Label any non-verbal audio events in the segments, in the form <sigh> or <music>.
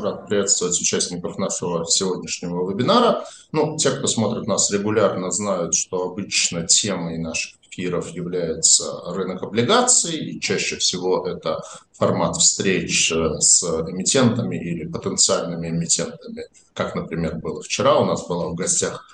Рад приветствовать участников нашего сегодняшнего вебинара. Ну, те, кто смотрит нас регулярно, знают, что обычно темой наших эфиров является рынок облигаций, и чаще всего это формат встреч с эмитентами или потенциальными эмитентами, как, например, было вчера. У нас была в гостях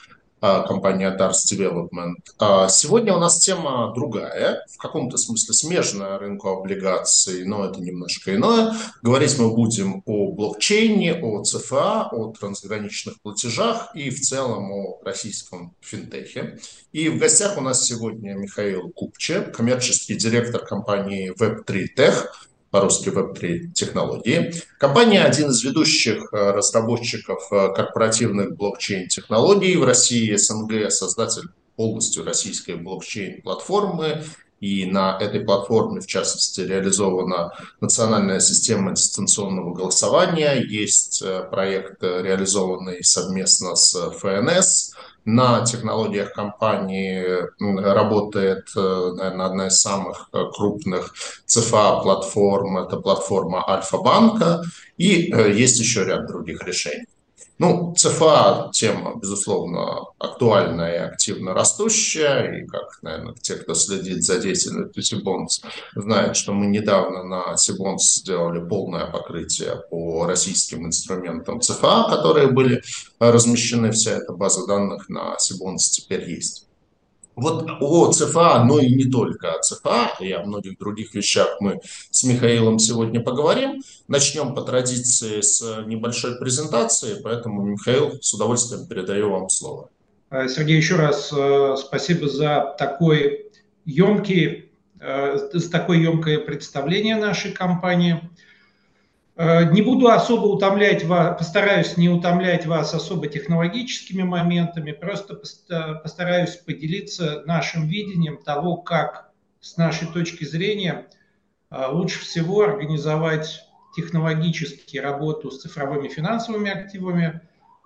компания Dars Development. А, сегодня у нас тема другая, в каком-то смысле смежная рынку облигаций, но это немножко иное. Говорить мы будем о блокчейне, о ЦФА, о трансграничных платежах и в целом о российском финтехе. И в гостях у нас сегодня Михаил Купче, коммерческий директор компании Web3 Tech, по-русски Web3 технологии. Компания один из ведущих э, разработчиков э, корпоративных блокчейн-технологий в России, СНГ, создатель полностью российской блокчейн-платформы. И на этой платформе, в частности, реализована национальная система дистанционного голосования. Есть э, проект, реализованный совместно с ФНС, на технологиях компании работает, э, наверное, одна из самых э, крупных ЦФА-платформ, это платформа Альфа-банка, и э, есть еще ряд других решений. Ну, ЦФА тема, безусловно, актуальная и активно растущая, и как, наверное, те, кто следит за деятельностью Сибонс, знают, что мы недавно на Сибонс сделали полное покрытие по российским инструментам ЦФА, которые были размещены, вся эта база данных на Сибонс теперь есть. Вот о ЦФА, но и не только о ЦФА, и о многих других вещах мы с Михаилом сегодня поговорим. Начнем по традиции с небольшой презентации, поэтому, Михаил, с удовольствием передаю вам слово. Э, Сергей, еще раз э, спасибо за такой емкий, э, за такое емкое представление нашей компании. Э, не буду особо утомлять вас, постараюсь не утомлять вас особо технологическими моментами, просто постараюсь поделиться нашим видением того, как с нашей точки зрения э, лучше всего организовать технологически работу с цифровыми финансовыми активами,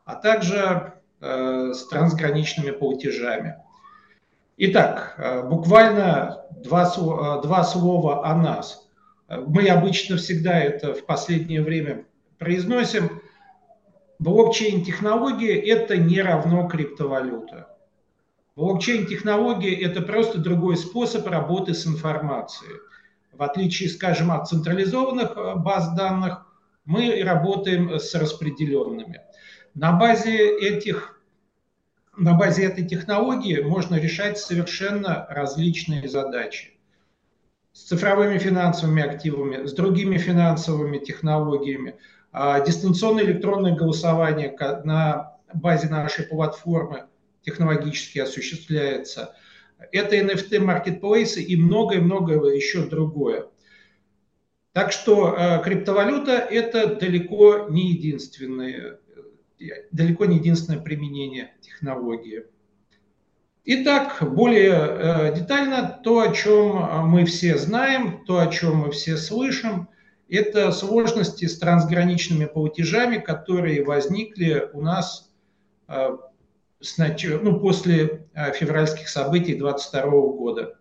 а также э, с трансграничными платежами. Итак, буквально два, два слова о нас – мы обычно всегда это в последнее время произносим, блокчейн-технология – это не равно криптовалюта. Блокчейн-технология – это просто другой способ работы с информацией. В отличие, скажем, от централизованных э, баз данных, мы работаем с распределенными. На базе, этих, на базе этой технологии можно решать совершенно различные задачи с цифровыми финансовыми активами, с другими финансовыми технологиями. А дистанционное электронное голосование на базе нашей платформы технологически осуществляется. Это NFT маркетплейсы и многое-многое еще другое. Так что э, криптовалюта – это далеко не единственное, далеко не единственное применение технологии. Итак, более э, детально то, о чем мы все знаем, то, о чем мы все слышим, это сложности с трансграничными платежами, которые возникли у нас э, ну, после э, февральских событий 2022 года.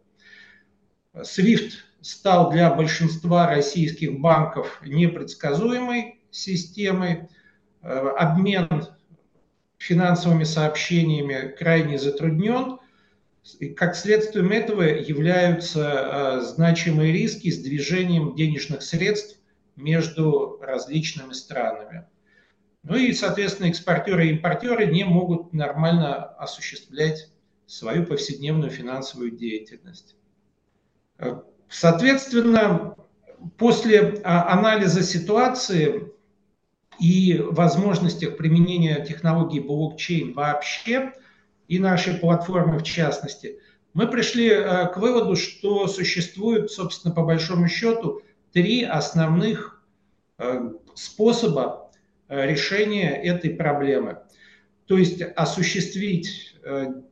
SWIFT стал для большинства российских банков непредсказуемой системой. Обмен финансовыми сообщениями крайне затруднен. Как следствием этого являются а, значимые риски с движением денежных средств между различными странами. Ну и, соответственно, экспортеры и импортеры не могут нормально осуществлять свою повседневную финансовую деятельность. Соответственно, после а, анализа ситуации и возможностях применения технологий блокчейн вообще и нашей платформы в частности, мы пришли э, к выводу, что существует, собственно, по большому счету, три основных э, способа э, решения этой проблемы. То есть осуществить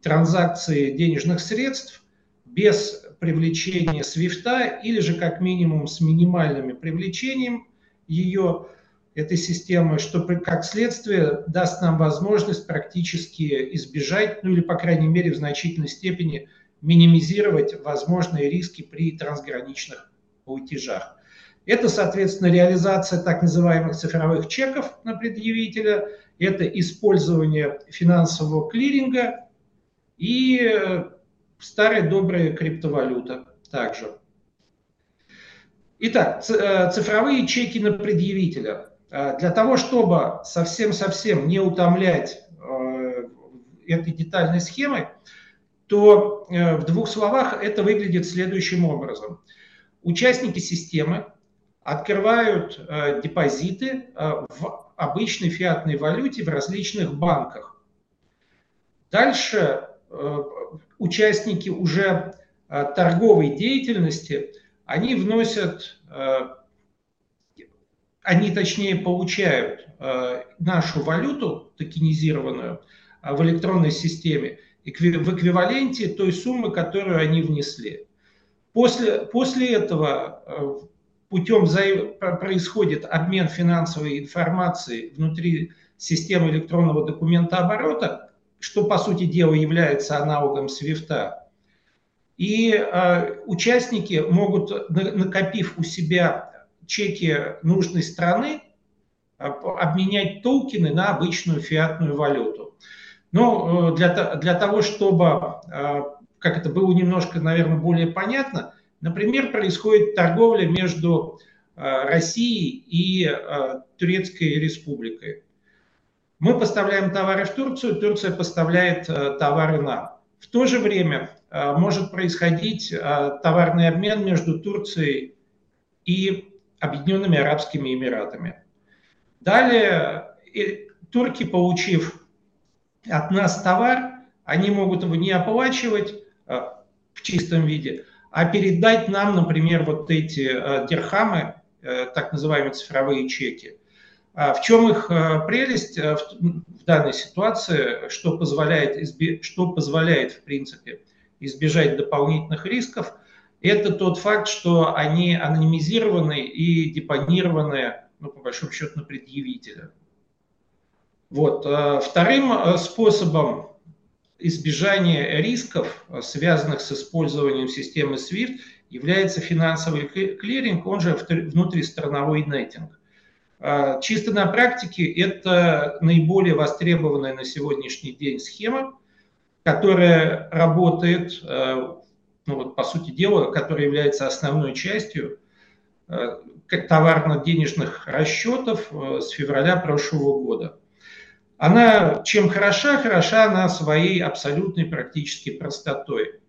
транзакции денежных средств без привлечения свифта или же как минимум с минимальными привлечением ее этой системы, что как следствие даст нам возможность практически избежать, ну или по крайней мере в значительной степени минимизировать возможные риски при трансграничных платежах. Это, соответственно, реализация так называемых цифровых чеков на предъявителя, это использование финансового клиринга и э, старая добрая криптовалюта также. Итак, э, цифровые чеки на предъявителя. Э, для того, чтобы совсем-совсем не утомлять этой детальной схемой, то в двух словах это выглядит следующим образом. Участники системы открывают э, депозиты э, в обычной фиатной валюте в различных банках. Дальше э, участники уже торговой деятельности, они вносят, они точнее получают нашу валюту токенизированную в электронной системе в эквиваленте той суммы, которую они внесли. После, после этого путем происходит обмен финансовой информацией внутри системы электронного документа оборота, что по сути дела является аналогом свифта. И э, участники могут, накопив у себя чеки нужной страны, обменять токены на обычную фиатную валюту. Но э, для, для того, чтобы, э, как это было немножко, наверное, более понятно, Например, происходит торговля между э, Россией и Турецкой республикой. Мы поставляем товары в Турцию, Турция поставляет товары нам. В то же время может происходить товарный обмен между Турцией и Объединенными Арабскими Эмиратами. Далее турки, получив от нас товар, они могут его не оплачивать в чистом виде, а передать нам, например, вот эти э, дирхамы, э, так называемые цифровые чеки. А в чем их э, прелесть в данной ситуации, что позволяет, что позволяет в принципе избежать дополнительных рисков, это тот факт, что они анонимизированы и депонированы, ну, по большому счету, на предъявителя. Вот. Вторым способом избежание рисков, э, связанных с использованием системы SWIFT, является финансовый клиринг, он же внутристрановой нетинг. Чисто на практике это наиболее востребованная на сегодняшний день схема, которая работает, э, ну вот, по сути дела, которая является основной частью э, товарно-денежных расчетов с февраля прошлого года. Она чем хороша? Хороша она своей абсолютной практически простотой.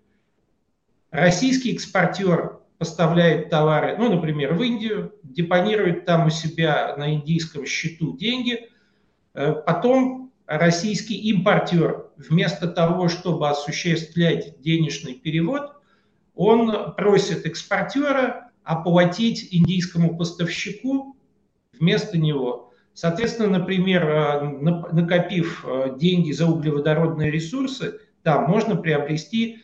Российский экспортер поставляет товары, ну, например, в Индию, депонирует там у себя на индийском счету деньги, э, потом российский импортер вместо того, чтобы осуществлять денежный перевод, он просит экспортера оплатить индийскому поставщику вместо него. Соответственно, например, э, накопив э, деньги за углеводородные ресурсы, да, можно приобрести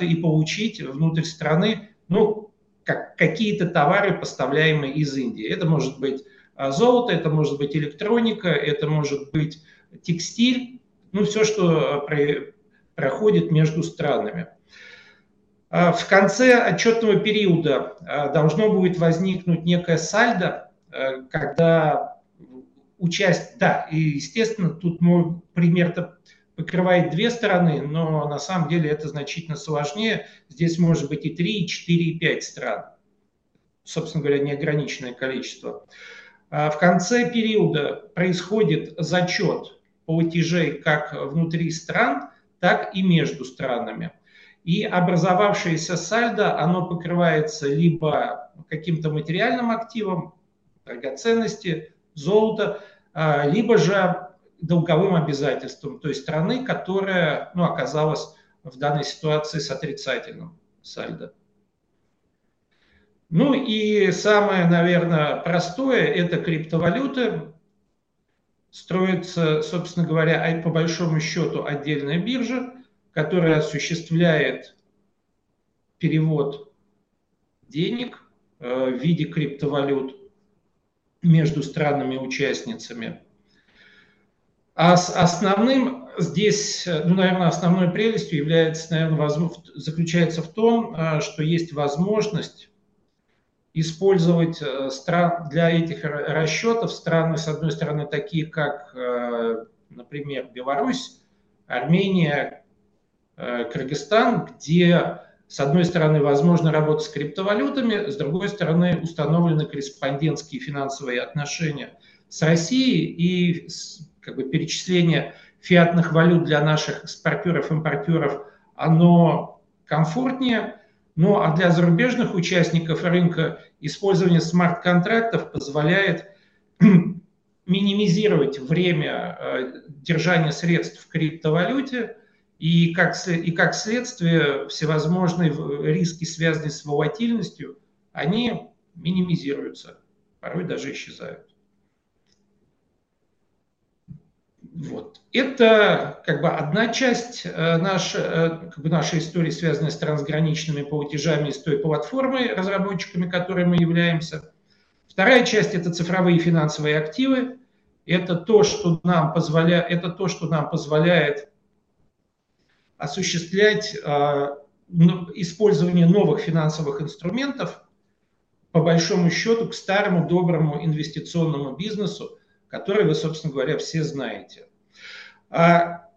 и получить внутрь страны ну, как, какие-то товары, поставляемые из Индии. Это может быть э, золото, это может быть электроника, это может быть текстиль, ну, все, что проходит между странами. В конце отчетного периода должно будет возникнуть некое сальдо, когда участие, да, и естественно тут мой пример-то покрывает две стороны, но на самом деле это значительно сложнее. Здесь может быть и 3, и 4, и 5 стран. Собственно говоря, неограниченное количество. А в конце периода происходит зачет платежей как внутри стран, так и между странами. И образовавшееся сальдо, оно покрывается либо каким-то материальным активом, драгоценности, золото, а, либо же долговым обязательством той страны, которая ну, оказалась в данной ситуации с отрицательным сальдо. Ну и самое, наверное, простое – это криптовалюты. Строится, собственно говоря, по большому счету отдельная биржа, которая осуществляет перевод денег э, в виде криптовалют между странами-участницами. А с основным здесь, ну, наверное, основной прелестью является, наверное, заключается в том, а, что есть возможность использовать э, для этих расчетов страны, с одной стороны, такие как, э, например, Беларусь, Армения, э, Кыргызстан, где, с одной стороны, возможно работа с криптовалютами, с другой стороны, установлены корреспондентские финансовые отношения с Россией и как бы, перечисление фиатных валют для наших экспортеров-импортеров, оно комфортнее – ну а для зарубежных участников рынка использование смарт-контрактов позволяет <clears throat> минимизировать время э, держания средств в криптовалюте, и как, и как следствие всевозможные риски, связанные с волатильностью, они минимизируются, порой даже исчезают. Вот. Это как бы одна часть э, наш, э, как бы нашей истории, связанная с трансграничными платежами и с той платформой, разработчиками которой мы являемся. Вторая часть – это цифровые финансовые активы. Это то, что нам позволяет, это то, что нам позволяет осуществлять э, использование новых финансовых инструментов, по большому счету, к старому доброму инвестиционному бизнесу, который вы, собственно говоря, все знаете. А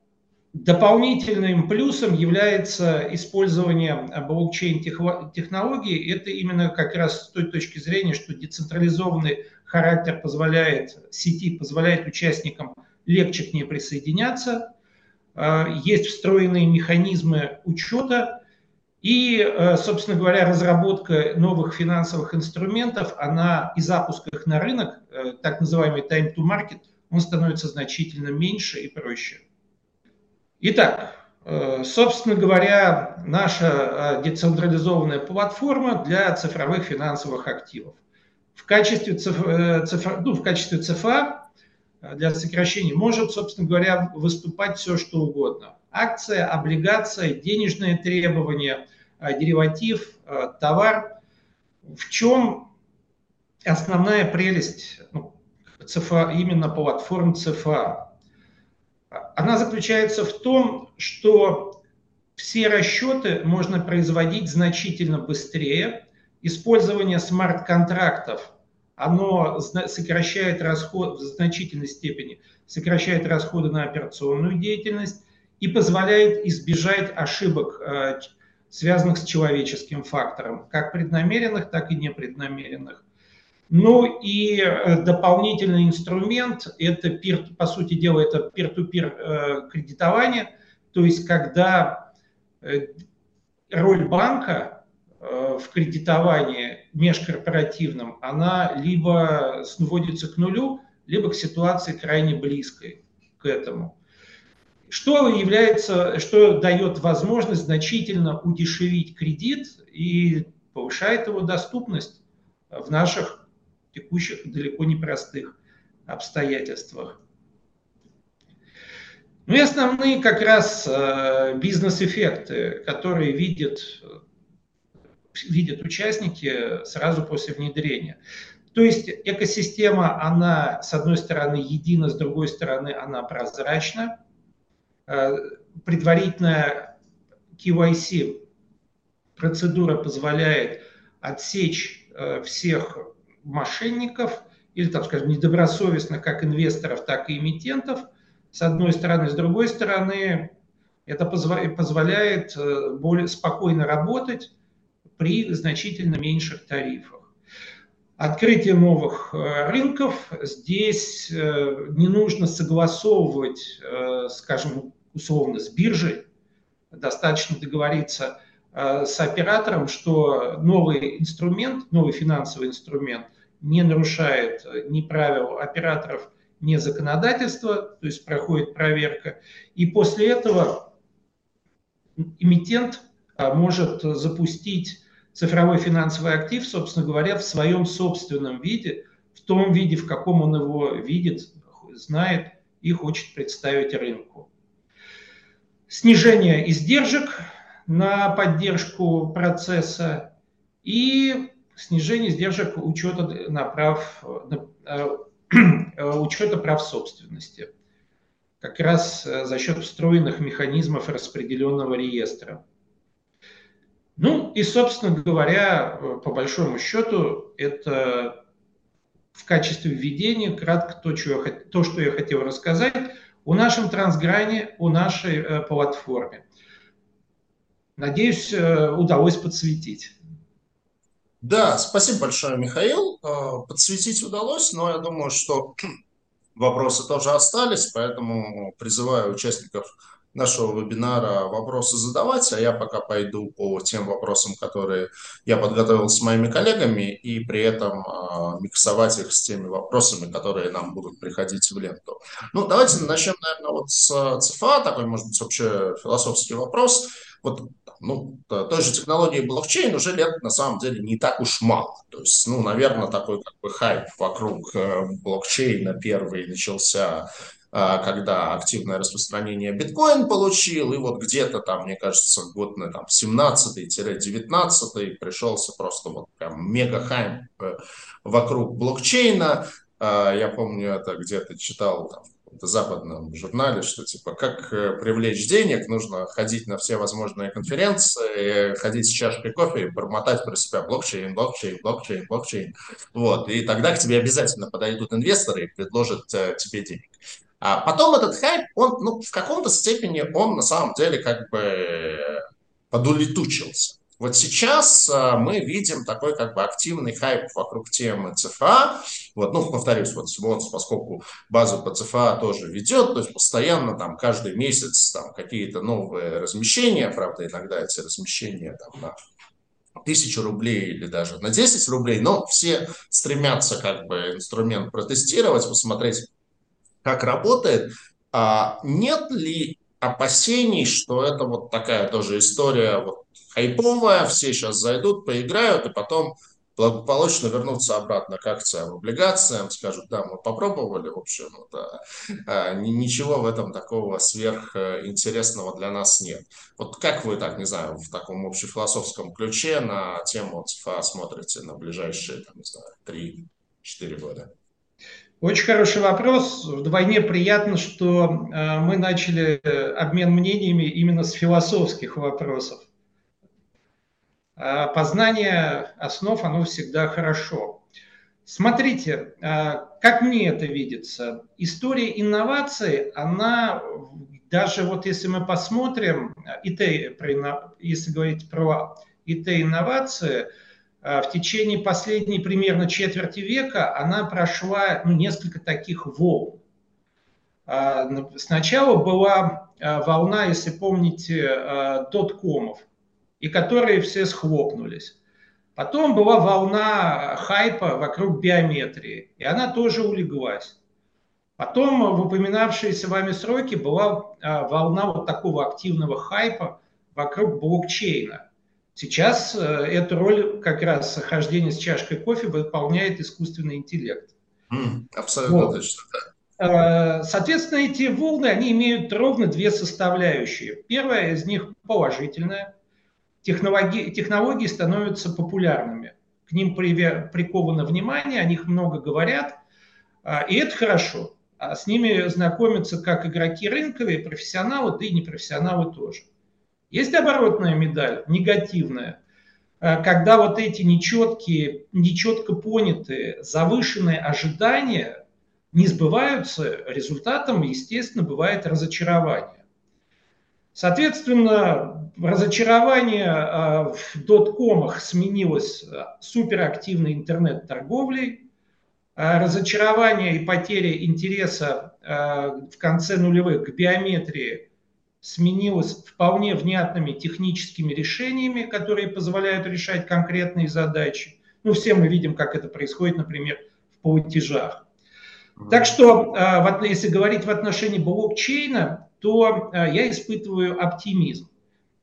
дополнительным плюсом является использование блокчейн-технологий. Это именно как раз с той точки зрения, что децентрализованный характер позволяет сети, позволяет участникам легче к ней присоединяться. А, есть встроенные механизмы учета, и, э, собственно говоря, разработка новых финансовых инструментов, она и запуск их на рынок, э, так называемый time to market, он становится значительно меньше и проще. Итак, э, собственно говоря, наша децентрализованная платформа для цифровых финансовых активов. В качестве, цифр, цифр, ну, в качестве ЦФА для сокращения может, собственно говоря, выступать все, что угодно. Акция, облигация, денежные требования – а, дериватив, а, товар. В чем основная прелесть ну, ЦФА, именно платформ ЦФА? Она заключается в том, что все расчеты можно производить значительно быстрее. Использование смарт-контрактов, оно сокращает расход в значительной степени, сокращает расходы на операционную деятельность и позволяет избежать ошибок а, связанных с человеческим фактором, как преднамеренных, так и непреднамеренных. Ну и э, дополнительный инструмент, это, peer, по сути дела, это peer-to-peer э, кредитование, то есть когда э, роль банка в кредитовании межкорпоративном, она либо сводится к нулю, либо к ситуации крайне близкой к этому что является, что дает возможность значительно удешевить кредит и повышает его доступность в наших текущих далеко не простых обстоятельствах. Ну и основные как раз э, бизнес-эффекты, которые видят, видят участники сразу после внедрения. То есть экосистема, она с одной стороны едина, с другой стороны она прозрачна. Э, предварительная KYC процедура позволяет отсечь э, всех мошенников или, так скажем, недобросовестных как инвесторов, так и эмитентов, с одной стороны. С другой стороны, это позволяет э, более спокойно работать при значительно меньших тарифах. Открытие новых рынков. Здесь не нужно согласовывать, скажем, условно с биржей, достаточно договориться э, с оператором, что новый инструмент, новый финансовый инструмент не нарушает ни правил операторов, ни законодательства, то есть проходит проверка. И после этого эмитент э, может запустить цифровой финансовый актив, собственно говоря, в своем собственном виде, в том виде, в каком он его видит, знает и хочет представить рынку снижение издержек на поддержку процесса и снижение издержек учета, на прав, э, <clears throat> учета прав собственности. Как раз э, за счет встроенных механизмов распределенного реестра. Ну и, собственно говоря, по большому счету, это в качестве введения кратко то, я, то, что я хотел рассказать о нашем трансгране, о нашей э, платформе. Надеюсь, э, удалось подсветить. Да, спасибо большое, Михаил. Э, подсветить удалось, но я думаю, что <clears throat> вопросы тоже остались, поэтому призываю участников нашего вебинара вопросы задавать, а я пока пойду по тем вопросам, которые я подготовил с моими коллегами, и при этом э, миксовать их с теми вопросами, которые нам будут приходить в ленту. Ну, давайте начнем, наверное, вот с ЦФА, такой, может быть, вообще философский вопрос. Вот ну, той же технологии блокчейн уже лет на самом деле не так уж мало. То есть, ну, наверное, такой как бы хайп вокруг э, блокчейна первый начался а, когда активное распространение биткоин получил, и вот где-то там, мне кажется, год на там 17-19 пришелся просто вот прям мега хайп э, вокруг блокчейна. А, я помню, это где-то читал там, в западном журнале, что типа как э, привлечь денег, нужно ходить на все возможные конференции, ходить с чашкой кофе и бормотать про себя блокчейн, блокчейн, блокчейн, блокчейн. Вот. И тогда к тебе обязательно подойдут инвесторы и предложат э, тебе денег. А потом этот хайп, он, ну, в каком-то степени, он на самом деле как бы подулетучился. Вот сейчас а, мы видим такой как бы активный хайп вокруг темы ЦФА. Вот, ну, повторюсь, вот, вот поскольку базу по ЦФА тоже ведет, то есть постоянно там каждый месяц там какие-то новые размещения, правда, иногда эти размещения там на тысячу рублей или даже на 10 рублей, но все стремятся как бы инструмент протестировать, посмотреть, как работает. А нет ли опасений, что это вот такая тоже история вот хайповая, все сейчас зайдут, поиграют, и потом благополучно вернуться обратно к акциям, облигациям, скажут, да, мы попробовали, в общем, да, а, ничего в этом такого сверхинтересного для нас нет. Вот как вы так, не знаю, в таком общефилософском ключе на тему ЦФА смотрите на ближайшие, там, не знаю, 3-4 года? Очень хороший вопрос. Вдвойне приятно, что э, мы начали обмен мнениями именно с философских вопросов. Э, познание основ, оно всегда хорошо. Смотрите, э, как мне это видится. История инноваций, она даже вот если мы посмотрим, ИТ, если говорить про ИТ-инновации – а, в течение последней примерно четверти века она прошла ну, несколько таких волн. А, сначала была а, волна, если помните, доткомов, и которые все схлопнулись. Потом была волна хайпа вокруг биометрии, и она тоже улеглась. Потом в упоминавшиеся вами сроки была волна вот такого активного хайпа вокруг блокчейна. Сейчас э, эту роль как раз хождения с чашкой кофе выполняет искусственный интеллект. Mm, абсолютно вот. точно, да. Э, соответственно, эти волны, они имеют ровно две составляющие. Первая из них положительная. Технологии, технологии становятся популярными. К ним приковано внимание, о них много говорят, э, и это хорошо. А с ними знакомятся как игроки рынковые, профессионалы, да и непрофессионалы тоже. Есть оборотная медаль, негативная, э, когда вот эти нечеткие, нечетко понятые, завышенные ожидания не сбываются, результатом, естественно, бывает разочарование. Соответственно, разочарование э, в доткомах сменилось э, суперактивной интернет-торговлей, разочарование и потеря интереса в конце нулевых к биометрии сменилось вполне внятными техническими решениями, которые позволяют решать конкретные задачи. Ну, все мы видим, как это происходит, например, в платежах. Так что, а, если говорить в отношении блокчейна, то а, я испытываю оптимизм.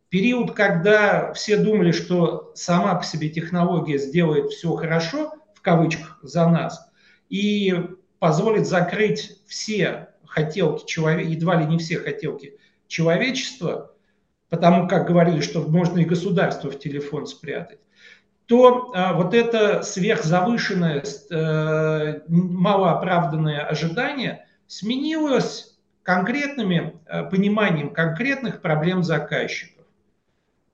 Период, когда все думали, что сама по себе технология сделает все хорошо, в кавычках, за нас, и позволит закрыть все хотелки человека, едва ли не все хотелки человечества, потому как говорили, что можно и государство в телефон спрятать, то а, вот это сверхзавышенное, э, малооправданное ожидание сменилось конкретными э, пониманием конкретных проблем заказчиков.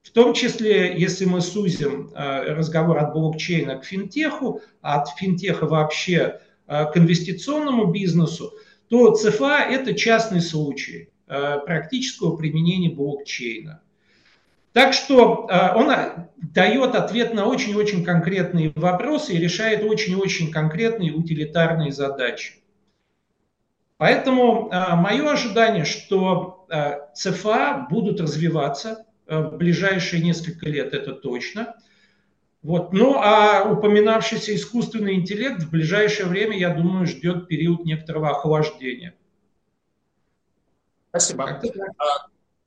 В том числе, если мы сузим разговор от блокчейна к финтеху, а от финтеха вообще к инвестиционному бизнесу, то ЦФА – это частный случай практического применения блокчейна. Так что э, он дает ответ на очень-очень конкретные вопросы и решает очень-очень конкретные утилитарные задачи. Поэтому э, мое ожидание, что э, ЦФА будут развиваться в ближайшие несколько лет, это точно. Вот. Ну а упоминавшийся искусственный интеллект в ближайшее время, я думаю, ждет период некоторого охлаждения. Спасибо.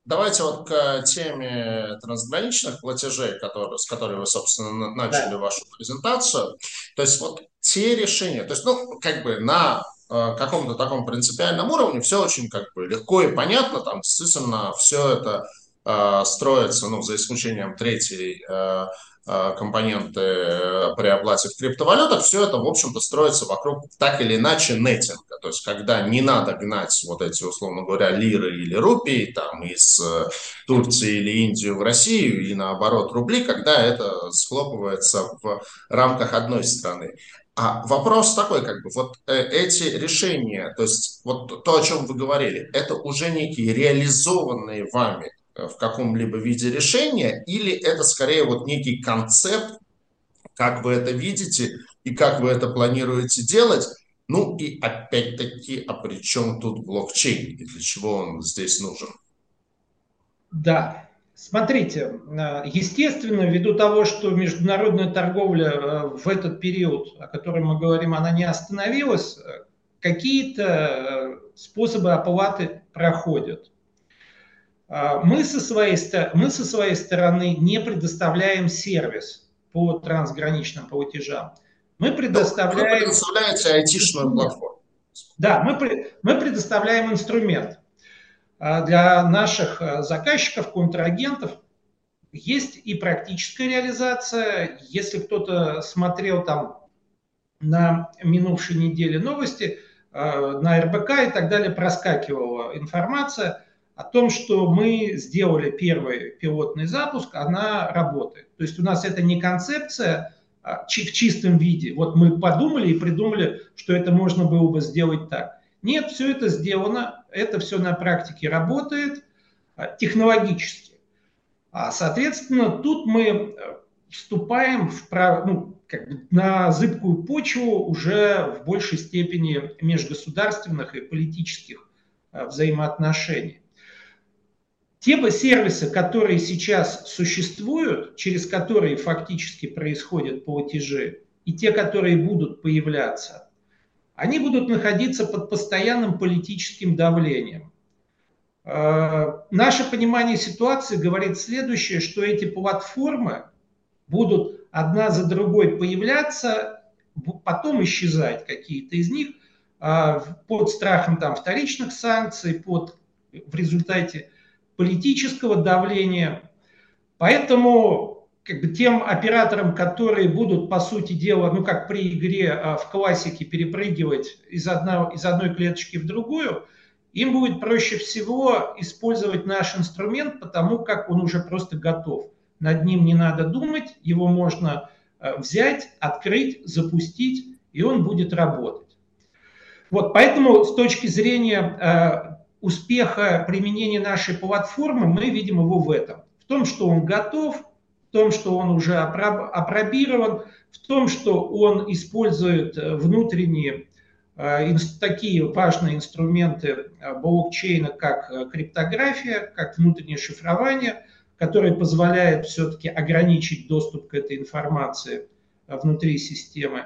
Давайте вот к теме трансграничных платежей, которые, с которой вы, собственно, начали да. вашу презентацию. То есть вот те решения, то есть, ну, как бы на э, каком-то таком принципиальном уровне все очень как бы легко и понятно, там действительно все это э, строится, ну, за исключением третьей э, Э, компоненты э, при оплате в криптовалютах, все это, в общем-то, строится вокруг так или иначе нетинга. То есть, когда не надо гнать вот эти, условно говоря, лиры или рупии там, из э, Турции или Индии в Россию и наоборот рубли, когда это схлопывается в рамках одной страны. А вопрос такой, как бы, вот эти решения, то есть вот то, о чем вы говорили, это уже некие реализованные вами Э, в каком-либо виде решения, или это скорее вот некий концепт, как вы это видите и как вы это планируете делать. Ну и опять-таки, а при чем тут блокчейн и для чего он здесь нужен? Да, Смотрите, э, естественно, ввиду того, что международная торговля э, в этот период, о котором мы говорим, она не остановилась, какие-то способы оплаты проходят. А, мы со, своей, мы со своей стороны не предоставляем сервис по трансграничным платежам. Мы предоставляем... Вы предоставляете айтишную платформу. Да, мы, мы предоставляем инструмент. А, для наших а, заказчиков, контрагентов есть и практическая реализация. Если кто-то смотрел там на минувшей неделе новости, на РБК и так далее проскакивала информация – о том, что мы сделали первый пилотный запуск, она работает. То есть у нас это не концепция а, в чистом виде. Вот мы подумали и придумали, что это можно было бы сделать так. Нет, все это сделано, это все на практике работает а, технологически. А, соответственно, тут мы э, вступаем в, ну, как бы на зыбкую почву уже в большей степени межгосударственных и политических взаимоотношений. Те сервисы, которые сейчас существуют, через которые фактически происходят платежи, и те, которые будут появляться, они будут находиться под постоянным политическим давлением. Э, наше понимание ситуации говорит следующее, что эти платформы будут одна за другой появляться, потом исчезать какие-то из них э, под страхом там, вторичных санкций, под, в результате политического давления. Поэтому как бы, тем операторам, которые будут, по сути дела, ну как при игре а, в классике перепрыгивать из, одного, из одной клеточки в другую, им будет проще всего использовать наш инструмент, потому как он уже просто готов. Над ним не надо думать, его можно а, взять, открыть, запустить, и он будет работать. Вот, поэтому с точки зрения а, успеха применения нашей платформы мы видим его в этом. В том, что он готов, в том, что он уже опробирован, в том, что он использует э, внутренние э, такие важные инструменты э, блокчейна, как криптография, как внутреннее шифрование, которое позволяет все-таки ограничить доступ к этой информации внутри системы.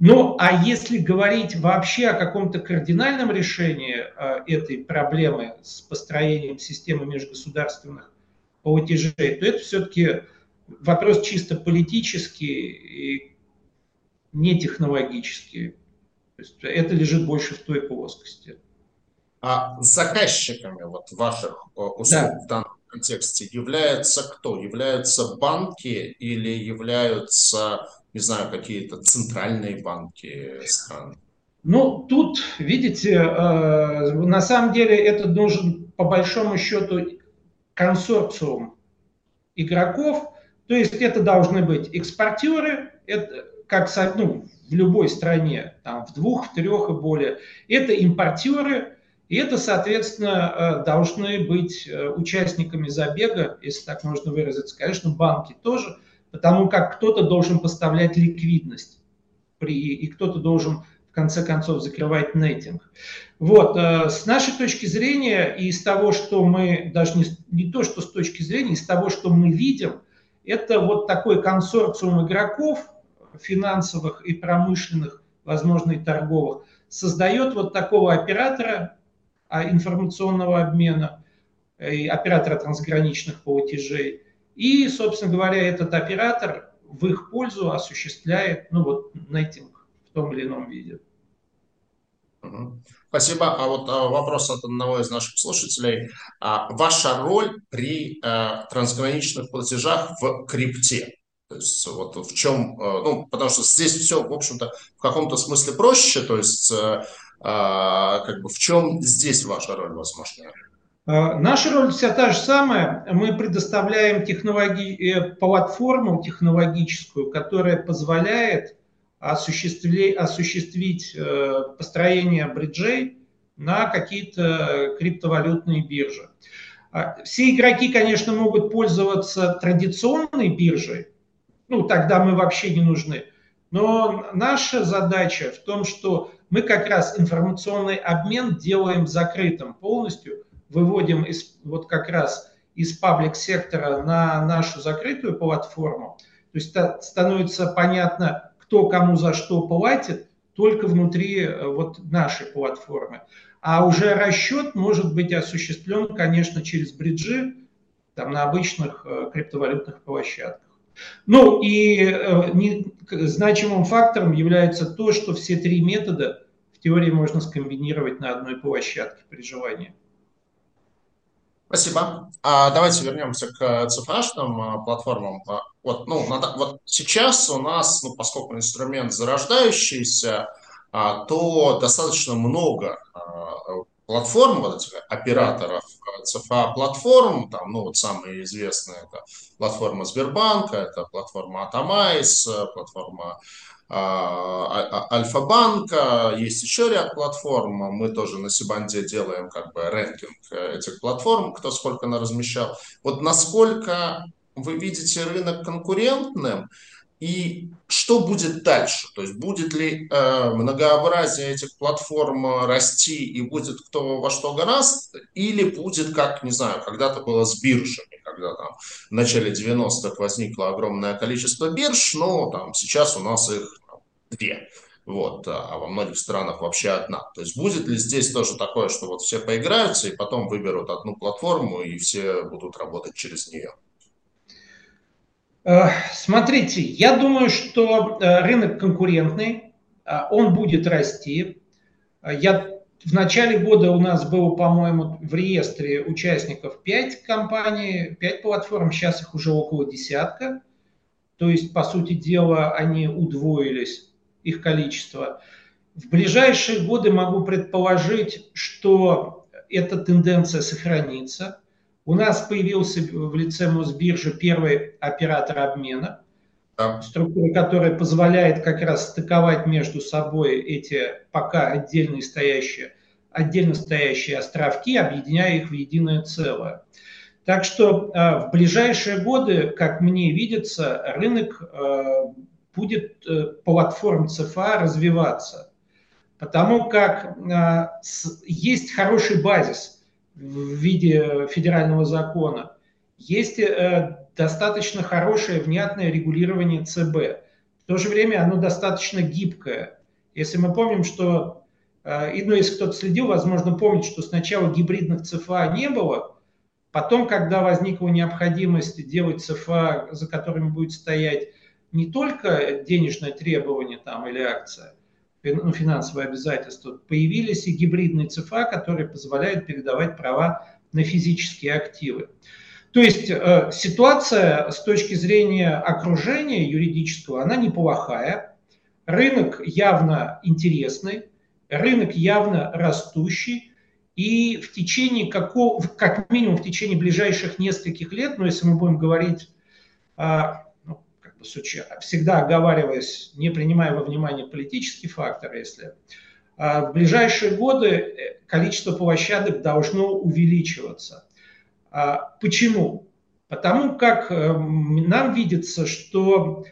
Ну, а если говорить вообще о каком-то кардинальном решении э, этой проблемы с построением системы межгосударственных платежей, то это все-таки вопрос чисто политический и не технологический. То есть это лежит больше в той плоскости. А заказчиками вот ваших э, услуг да. в данном контексте являются кто? Являются банки или являются не знаю, какие-то центральные банки стран? Ну, тут, видите, э, на самом деле это нужен, по большому счету, консорциум игроков, то есть это должны быть экспортеры, это как ну, в любой стране, там, в двух, в трех и более, это импортеры, и это, соответственно, э, должны быть э, участниками забега, если так можно выразиться, конечно, банки тоже, потому как кто-то должен поставлять ликвидность, при, и кто-то должен в конце концов закрывать нетинг. Вот, э, с нашей точки зрения и из того, что мы, даже не, не то, что с точки зрения, из того, что мы видим, это вот такой консорциум игроков, финансовых и промышленных, возможно, и торговых, создает вот такого оператора информационного обмена, и оператора трансграничных платежей. И, собственно говоря, этот оператор в их пользу осуществляет ну, вот, нетинг в том или ином виде. Спасибо. А вот а, вопрос от одного из наших слушателей. А ваша роль при а, трансграничных платежах в крипте? То есть вот в чем, э, ну, потому что здесь все, в общем-то, в каком-то смысле проще, то есть э, а, как бы в чем здесь ваша роль, возможно? Э, наша роль вся та же самая. Мы предоставляем технологи... платформу технологическую, которая позволяет осуществить, осуществить построение бриджей на какие-то криптовалютные биржи. Все игроки, конечно, могут пользоваться традиционной биржей, ну, тогда мы вообще не нужны. Но наша задача в том, что мы как раз информационный обмен делаем закрытым полностью, выводим из, вот как раз из паблик-сектора на нашу закрытую платформу. То есть становится понятно, кто кому за что платит, только внутри э, вот нашей платформы. А уже расчет может быть осуществлен, конечно, через бриджи там, на обычных э, криптовалютных площадках. Ну и э, не, значимым фактором является то, что все три метода в теории можно скомбинировать на одной площадке при желании. Спасибо. А давайте вернемся к цифрашным а, платформам. А, вот, ну, надо, вот сейчас у нас, ну, поскольку инструмент зарождающийся, а, то достаточно много платформ, вот этих операторов ЦФА-платформ, там, ну, вот самые известные, это платформа Сбербанка, это платформа Atomyze, платформа а, а, Альфа-банка, есть еще ряд платформ, мы тоже на Cbonds е делаем как бы рэнкинг этих платформ, кто сколько наразмещал. Вот насколько вы видите рынок конкурентным, и что будет дальше? То есть будет ли э, многообразие этх платформ э, расти и будет кто во что гораст? Или будет, как, не знаю, когда-то было с биржами, когда там в начале 90-х возникло огромное количество бирж, но там сейчас у нас их там, две. Вот, а во многих странах вообще одна. То есть будет ли здесь тоже такое, что вот все поиграются и потом выберут одну платформу и все будут работать через нее? Э, смотрите, я думаю, что э, рынок конкурентный, э, он будет расти. Я в начале года у нас было, по-моему, в реестре участников 5 компаний, 5 платформ, сейчас их уже около десятка. То есть, по сути дела, они удвоились, их количество. В ближайшие годы могу предположить, что эта тенденция сохранится. У нас появился в лице Мосбиржи первый оператор обмена, да. структура, которая позволяет как раз стыковать между собой эти пока отдельно стоящие, отдельно стоящие островки, объединяя их в единое целое. Так что э, в ближайшие годы, как мне видится, рынок э, будет э, платформ ЦФА развиваться, потому как есть хороший базис – в виде федерального закона. Есть э, достаточно хорошее, внятное регулирование ЦБ. В то же время оно достаточно гибкое. Если мы помним, что, э, и, ну, если кто-то следил, возможно, помнит, что сначала гибридных ЦФА не было, потом, когда возникла необходимость делать ЦФА, за которыми будет стоять не только денежное требование там, или акция, ну, финансовые обязательства, появились и гибридные ЦФА, которые позволяют передавать права на физические активы. То есть э, ситуация с точки зрения окружения юридического, она неплохая. Рынок явно интересный, рынок явно растущий. И в течение какого, как минимум в течение ближайших нескольких лет, ну если мы будем говорить, а, всегда оговариваясь, не принимая во внимание политический фактор, если а, в ближайшие годы э, количество площадок должно увеличиваться. А, почему? Потому как э, нам видится, что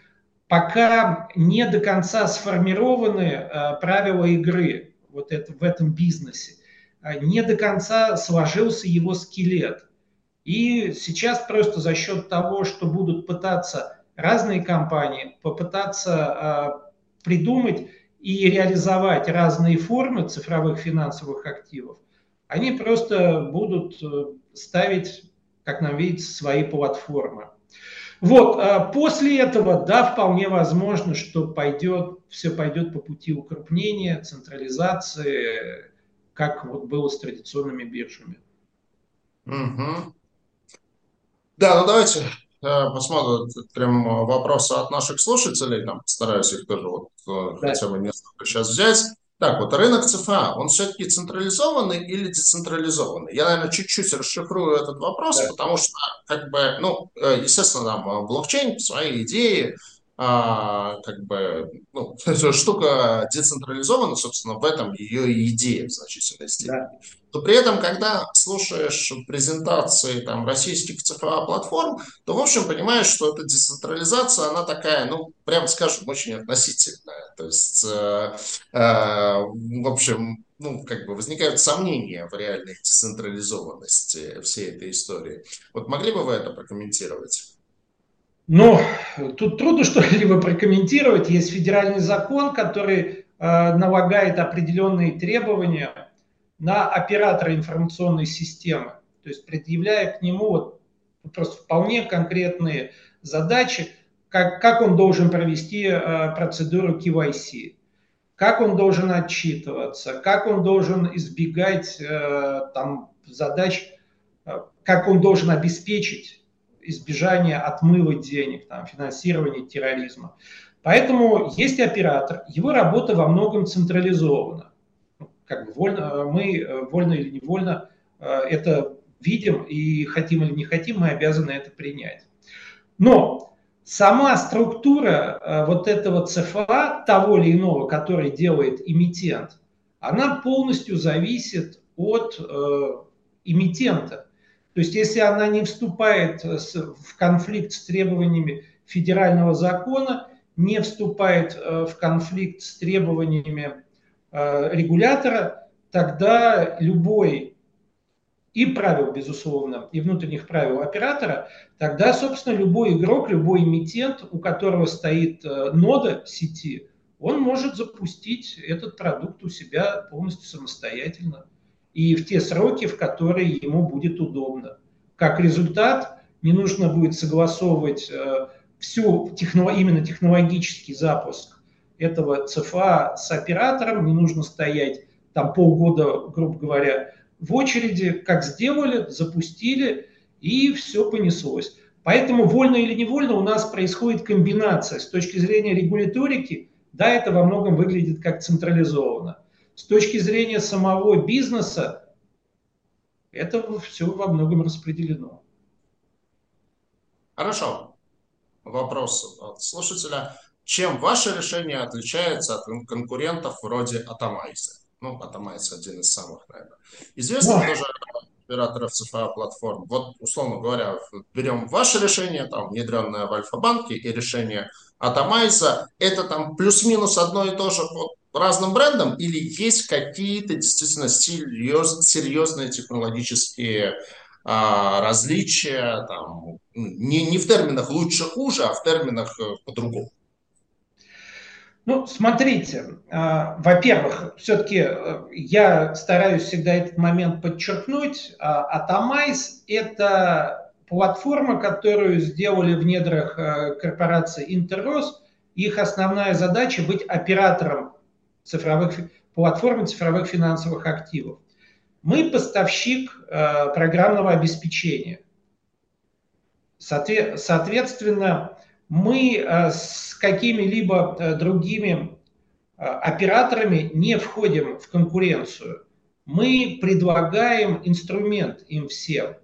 пока не до конца сформированы э, правила игры вот это, в этом бизнесе, не до конца сложился его скелет. И сейчас просто за счет того, что будут пытаться разные компании попытаться придумать и реализовать разные формы цифровых финансовых активов, они просто будут э, ставить, как нам видится, свои платформы. Вот, а после этого, да, вполне возможно, что пойдет, все пойдет по пути укрупнения, централизации, как вот было с традиционными биржами. Угу. Да, ну давайте Э, посмотрим прям э, вопросы от наших слушателей, там постараюсь их тоже вот э, да. хотя бы несколько сейчас взять. Так, вот рынок ЦФА, он все-таки централизованный или децентрализованный? Я, наверное, чуть-чуть расшифрую этот вопрос, да. потому что, как бы, ну, естественно, там блокчейн, свои идеи, а, как бы, ну, <laughs> штука децентрализована, собственно, в этом ее идея в значительной степени. Да то при этом, когда слушаешь презентации там, российских цифровых платформ, то, в общем, понимаешь, что эта децентрализация, она такая, ну, прямо скажем, очень относительная. То есть, э, э, в общем, ну, как бы возникают сомнения в реальной децентрализованности всей этой истории. Вот могли бы вы это прокомментировать? Ну, тут трудно <laughs> что-либо прокомментировать. Есть федеральный закон, который э, налагает определенные требования на оператора информационной системы, то есть предъявляя к нему вот просто вполне конкретные задачи, как, как он должен провести э, процедуру KYC, как он должен отчитываться, как он должен избегать э, там, задач, э, как он должен обеспечить избежание отмыва денег, там, финансирования терроризма. Поэтому есть оператор, его работа во многом централизована как бы вольно, э, мы э, вольно или невольно э, это видим и хотим или не хотим, мы обязаны это принять. Но сама структура вот этого ЦФА, того или иного, который делает эмитент, она полностью зависит от э, эмитента. То есть если она не вступает в конфликт с требованиями федерального закона, не вступает в конфликт с требованиями Э, регулятора, тогда любой и правил, безусловно, и внутренних правил оператора, тогда, собственно, любой игрок, любой эмитент, у которого стоит э, нода сети, он может запустить этот продукт у себя полностью самостоятельно и в те сроки, в которые ему будет удобно. Как результат, не нужно будет согласовывать э, всю техно, именно технологический запуск этого ЦФА с оператором, не нужно стоять там полгода, грубо говоря, в очереди, как сделали, запустили, и все понеслось. Поэтому вольно или невольно у нас происходит комбинация. С точки зрения регуляторики, да, это во многом выглядит как централизованно. С точки зрения самого бизнеса, это все во многом распределено. Хорошо. Вопрос от слушателя чем ваше решение отличается от конкурентов вроде Atomyze а? Ну, Atomyze один из самых, наверное. Известных тоже операторов цифровых платформ. Вот, условно говоря, берем ваше решение, там, внедренное в Альфа-банке, и решение Atomyze а. Это там плюс-минус одно и то же по разным брендам или есть какие-то действительно серьез, серьезные технологические а, различия, там, не, не в терминах лучше-хуже, а в терминах э, по-другому? Ну, смотрите, а, во-первых, все-таки э, я стараюсь всегда этот момент подчеркнуть. Atomyze – это платформа, которую сделали в недрах э, корпорации Интеррос. Их основная задача – быть оператором цифровых, платформы цифровых финансовых активов. Мы поставщик э, программного обеспечения. Соответственно, мы э, с какими-либо э, другими э, операторами не входим в конкуренцию. мы предлагаем инструмент им всем.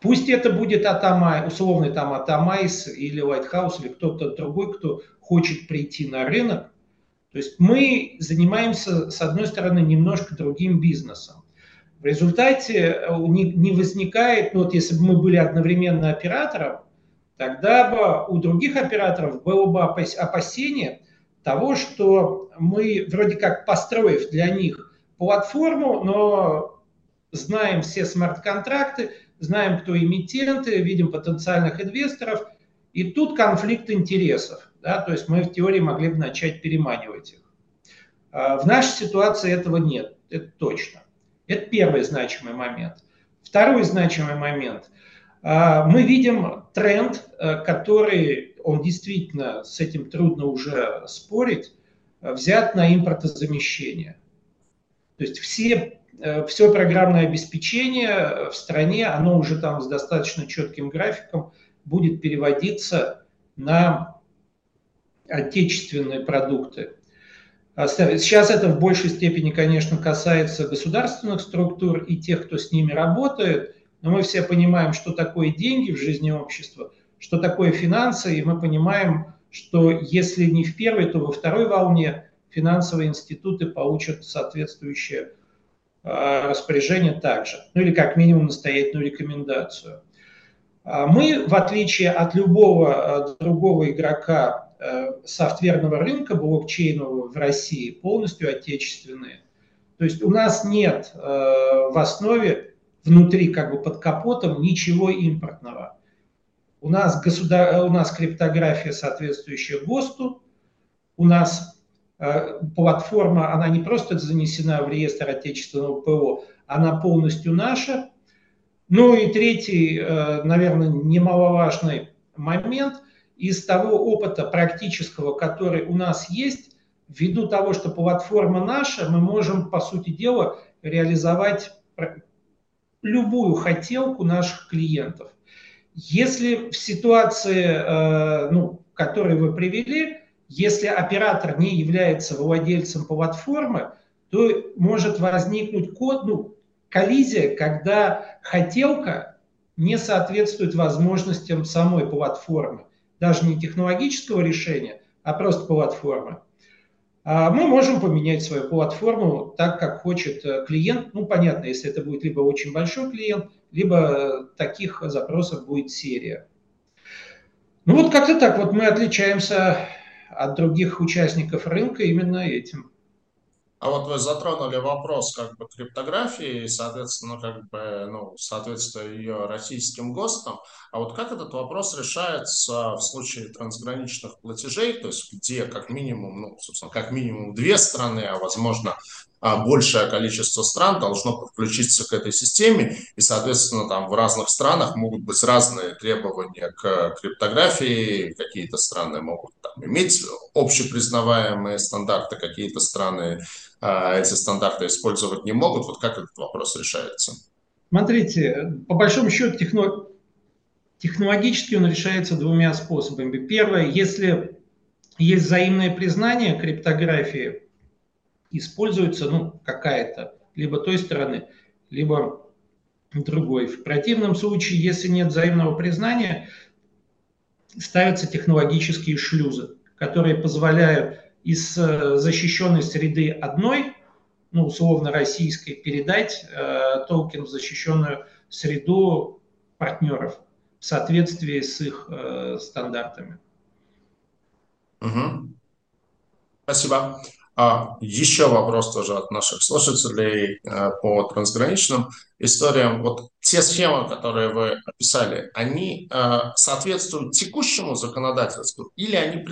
Пусть это будет Атамай, условный там Atomyze или Lighthouse или кто-то другой, кто хочет прийти на рынок. То есть мы занимаемся, с одной стороны, немножко другим бизнесом. В результате не возникает, ну вот если бы мы были одновременно оператором, тогда бы у других операторов было бы опасение того, что мы вроде как построив для них платформу, но знаем все смарт-контракты, знаем, кто эмитенты, видим потенциальных инвесторов, и тут конфликт интересов. Да, то есть мы в теории могли бы начать переманивать их. А в нашей ситуации этого нет, это точно. Это первый значимый момент. Второй значимый момент. А, мы видим тренд, э, который, он действительно, с этим трудно уже спорить, взят на импортозамещение. То есть все все программное обеспечение в стране, оно уже там с достаточно четким графиком будет переводиться на отечественные продукты. А сейчас это в большей степени, конечно, касается государственных структур и тех, кто с ними работает, но мы все понимаем, что такое деньги в жизни общества, что такое финансы, и мы понимаем, что если не в первой, то во второй волне финансовые институты получат соответствующее Э, распоряжение также, ну или как минимум настоятельную рекомендацию. А мы, в отличие от любого э, другого игрока софтверного рынка блокчейнового в России, полностью отечественные. То есть у нас нет в основе внутри, как бы под капотом, ничего импортного. У нас, государ... у нас криптография, соответствующая ГОСТу, у нас Э, платформа, она не просто занесена в реестр отечественного ПО, она полностью наша. Ну и третий, э, наверное, немаловажный момент из того опыта практического, который у нас есть, ввиду того, что платформа наша, мы можем, по сути дела, реализовать любую хотелку наших клиентов. Если в ситуации, э, ну, которую вы привели, если оператор не является владельцем платформы, то может возникнуть код, ну, коллизия, когда хотелка не соответствует возможностям самой платформы, даже не технологического решения, а просто платформы. А мы можем поменять свою платформу так, как хочет э, клиент. Ну, понятно, если это будет либо очень большой клиент, либо таких запросов будет серия. Ну вот как-то так вот мы отличаемся от других участников рынка именно этим. А вот вы затронули вопрос как бы криптографии, соответственно, как бы, ну, соответствие ее российским ГОСТам. А вот как этот вопрос решается в случае трансграничных платежей, то есть где как минимум, ну, собственно, как минимум две страны, а возможно большее количество стран должно подключиться к этой системе, и, соответственно, там в разных странах могут быть разные требования к криптографии, какие-то страны могут там, иметь общепризнаваемые стандарты, какие-то страны а, эти стандарты использовать не могут. Вот как этот вопрос решается? Смотрите, по большому счету техно... технологически он решается двумя способами. Первое, если есть взаимное признание криптографии, используется ну, какая-то либо той стороны, либо другой. В противном случае, если нет взаимного признания, ставятся технологические шлюзы, которые позволяют из э, защищенной среды одной, ну, условно российской, передать э, токен в защищенную среду партнеров в соответствии с их э, стандартами. Угу. Спасибо. А еще вопрос тоже от наших слушателей э, по трансграничным историям. Вот те схемы, которые вы описали, они э, соответствуют текущему законодательству или они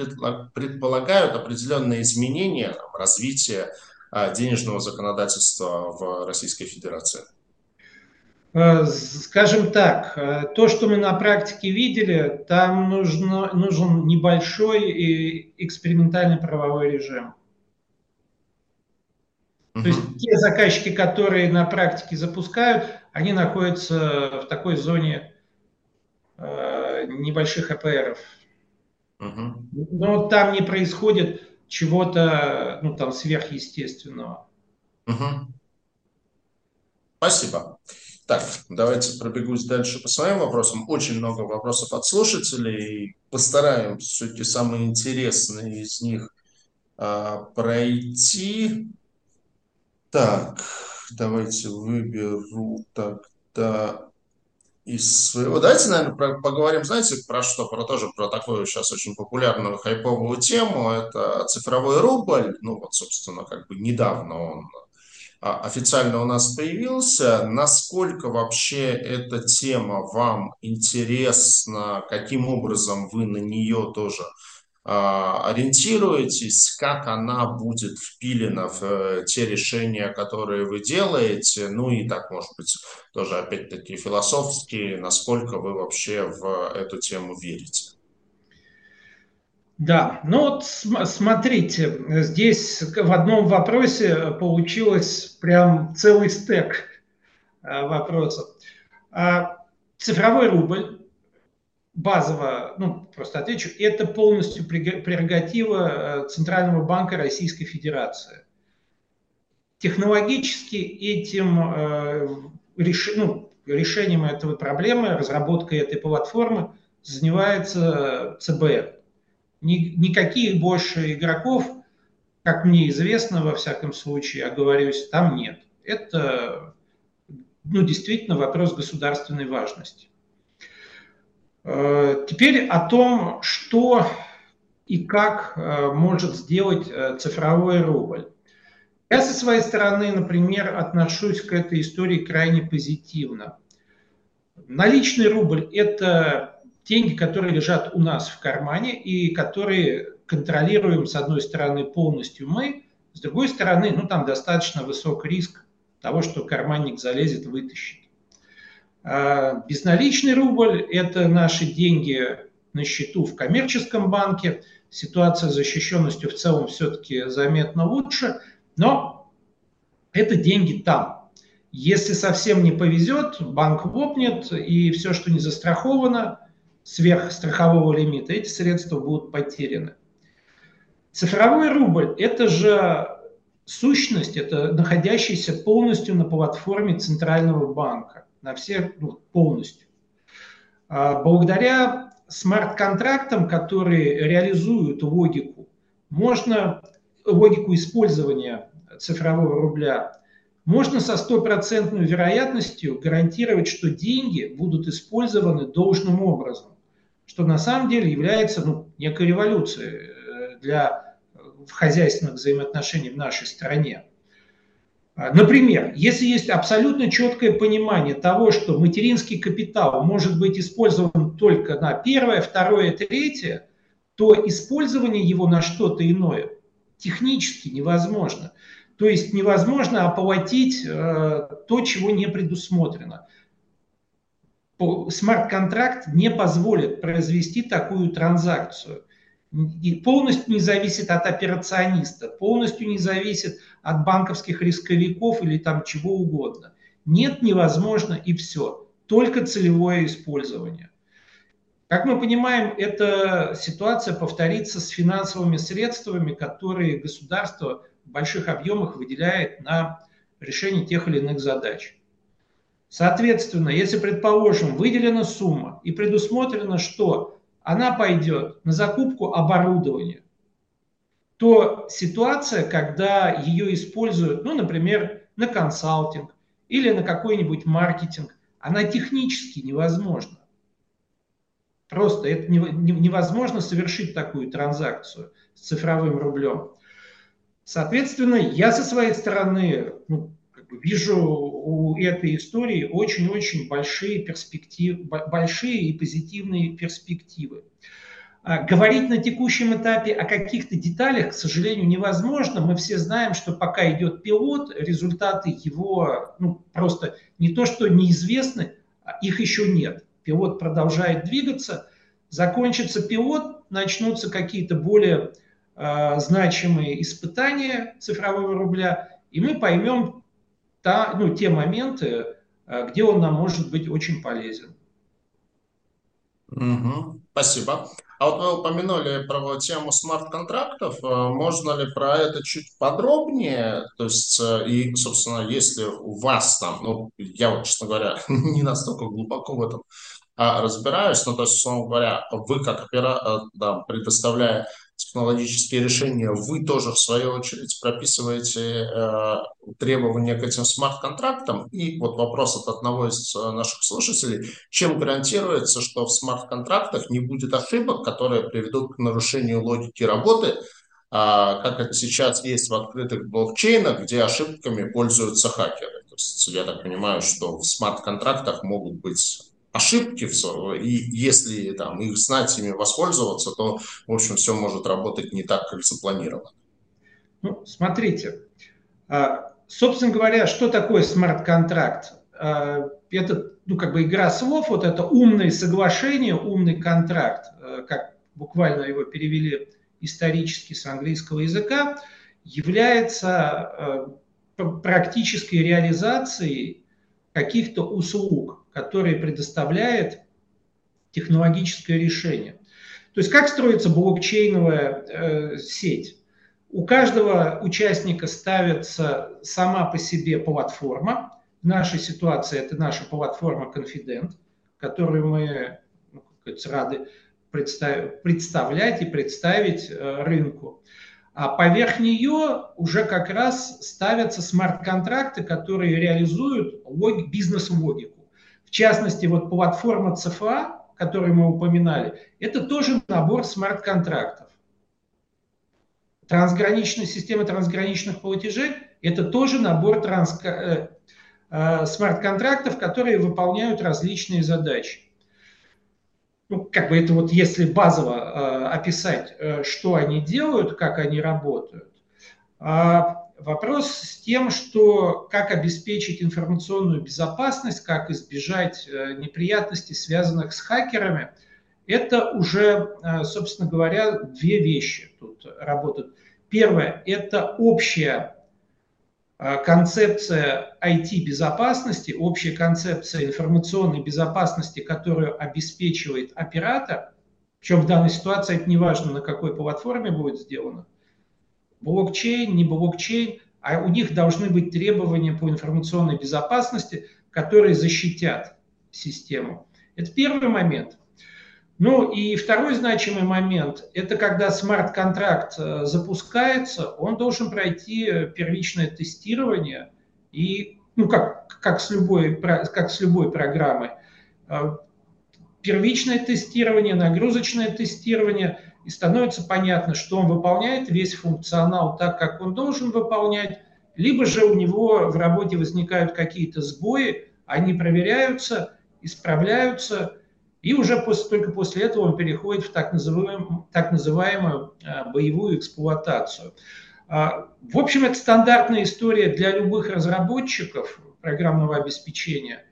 предполагают определенные изменения, развитие э, денежного законодательства в Российской Федерации? Скажем так, то, что мы на практике видели, там нужно, нужен небольшой экспериментальный правовой режим. То есть те заказчики, которые на практике запускают, они находятся в такой зоне э, небольших АПРов. Но там не происходит чего-то ну, там, сверхъестественного. Угу. Спасибо. Так, давайте пробегусь дальше по своим вопросам. Очень много вопросов от слушателей. Постараемся все-таки самые интересные из них а, пройти. Так, давайте выберу тогда из своего. Давайте, наверное, про, поговорим, знаете, про что? Про тоже про такую сейчас очень популярную хайповую тему. Это цифровой рубль. Ну, вот, собственно, как бы недавно он а, официально у нас появился. Насколько вообще эта тема вам интересна? Каким образом вы на нее тоже ориентируетесь? Как она будет впилена в э, те решения, которые вы делаете? Ну и так, может быть, тоже опять-таки философски, насколько вы вообще в эту тему верите? Да, ну вот смотрите, здесь в одном вопросе получилось прям целый стек э, вопросов. А цифровой рубль, базово, ну просто отвечу, это полностью прерогатива э, Центрального банка Российской Федерации. Технологически этим э, реш, ну, решением этой проблемы, разработкой этой платформы занимается ЦБР ни, никаких больше игроков, как мне известно, во всяком случае, оговорюсь, там нет. Это ну, действительно вопрос государственной важности. Э, теперь о том, что и как э, может сделать э, цифровой рубль. Я со своей стороны, например, отношусь к этой истории крайне позитивно. Наличный рубль – это деньги, которые лежат у нас в кармане и которые контролируем, с одной стороны, полностью мы, с другой стороны, ну, там достаточно высок риск того, что карманник залезет, вытащит. А безналичный рубль – это наши деньги на счету в коммерческом банке. Ситуация с защищенностью в целом все-таки заметно лучше, но это деньги там. Если совсем не повезет, банк лопнет, и все, что не застраховано, сверхстрахового лимита, эти средства будут потеряны. Цифровой рубль – это же сущность, это находящаяся полностью на платформе Центрального банка, на все ну, полностью. А благодаря смарт-контрактам, которые реализуют логику, можно логику использования цифрового рубля можно со стопроцентной вероятностью гарантировать, что деньги будут использованы должным образом, что на самом деле является ну, некой революцией э, для хозяйственных взаимоотношений в нашей стране. А, например, если есть абсолютно четкое понимание того, что материнский капитал может быть использован только на первое, второе, третье, то использование его на что-то иное технически невозможно. То есть невозможно оплатить э, то, чего не предусмотрено. Смарт-контракт не позволит произвести такую транзакцию. И полностью не зависит от операциониста, полностью не зависит от банковских рисковиков или там чего угодно. Нет, невозможно и все. Только целевое использование. Как мы понимаем, эта ситуация повторится с финансовыми средствами, которые государство в больших объемах выделяет на решение тех или иных задач. Соответственно, если, предположим, выделена сумма и предусмотрено, что она пойдет на закупку оборудования, то ситуация, когда ее используют, ну, например, на консалтинг или на какой-нибудь маркетинг, она технически невозможна. Просто это невозможно совершить такую транзакцию с цифровым рублем. Соответственно, я со своей стороны ну, вижу у этой истории очень-очень большие перспективы, большие и позитивные перспективы. А, говорить на текущем этапе о каких-то деталях, к сожалению, невозможно. Мы все знаем, что пока идет пилот, результаты его ну, просто не то что неизвестны, а их еще нет. Пилот продолжает двигаться, закончится пилот, начнутся какие-то более Э, значимые испытания цифрового рубля, и мы поймем та, ну, те моменты, где он нам может быть очень полезен. Угу. Спасибо. А вот вы упомянули про тему смарт-контрактов. Э, можно ли про это чуть подробнее? То есть, э, и, собственно, если у вас там, ну, я вот, честно говоря, <laughs> не настолько глубоко в этом а, разбираюсь, ну, то есть, условно говоря, вы как оператор, э, да, предоставляя технологические решения, вы тоже, в свою очередь, прописываете э, требования к этим смарт-контрактам. И вот вопрос от одного из э, наших слушателей. Чем гарантируется, что в смарт-контрактах не будет ошибок, которые приведут к нарушению логики работы, а, как это сейчас есть в открытых блокчейнах, где ошибками пользуются хакеры. То есть я так понимаю, что в смарт-контрактах могут быть ошибки, и если там, их знать, ими воспользоваться, то, в общем, все может работать не так, как запланировано. Ну, смотрите, а, собственно говоря, что такое смарт-контракт? А, это, ну, как бы игра слов, вот это умное соглашение, умный контракт, а, как буквально его перевели исторически с английского языка, является практической реализацией каких-то услуг, которые предоставляет технологическое решение. То есть как строится блокчейновая э, сеть? У каждого участника ставится сама по себе платформа. В нашей ситуации это наша платформа Confident, которую мы ну, рады представ, представлять и представить э, рынку. А поверх нее уже как раз ставятся смарт-контракты, которые реализуют лог, бизнес-логику. В частности, вот платформа ЦФА, которую мы упоминали, это тоже набор смарт-контрактов. Трансграничная система трансграничных платежей – это тоже набор транс... э, э, смарт-контрактов, которые выполняют различные задачи. Ну, как бы это вот если базово э, описать, э, что они делают, как они работают. А Вопрос с тем, что как обеспечить информационную безопасность, как избежать э, неприятностей, связанных с хакерами, это уже, э, собственно говоря, две вещи тут работают. Первое – это общая э, концепция IT-безопасности, общая концепция информационной безопасности, которую обеспечивает оператор, причем в данной ситуации это не важно, на какой платформе будет сделано, блокчейн, не блокчейн, а у них должны быть требования по информационной безопасности, которые защитят систему. Это первый момент. Ну и второй значимый момент – это когда смарт-контракт э, запускается, он должен пройти первичное тестирование и, ну как, как, с, любой, как с любой программой, э, первичное тестирование, нагрузочное тестирование – и становится понятно, что он выполняет весь функционал так, как он должен выполнять, либо же у него в работе возникают какие-то сбои, они проверяются, исправляются, и уже после, только после этого он переходит в так называемую, так называемую а, боевую эксплуатацию. А, в общем, это стандартная история для любых разработчиков программного обеспечения –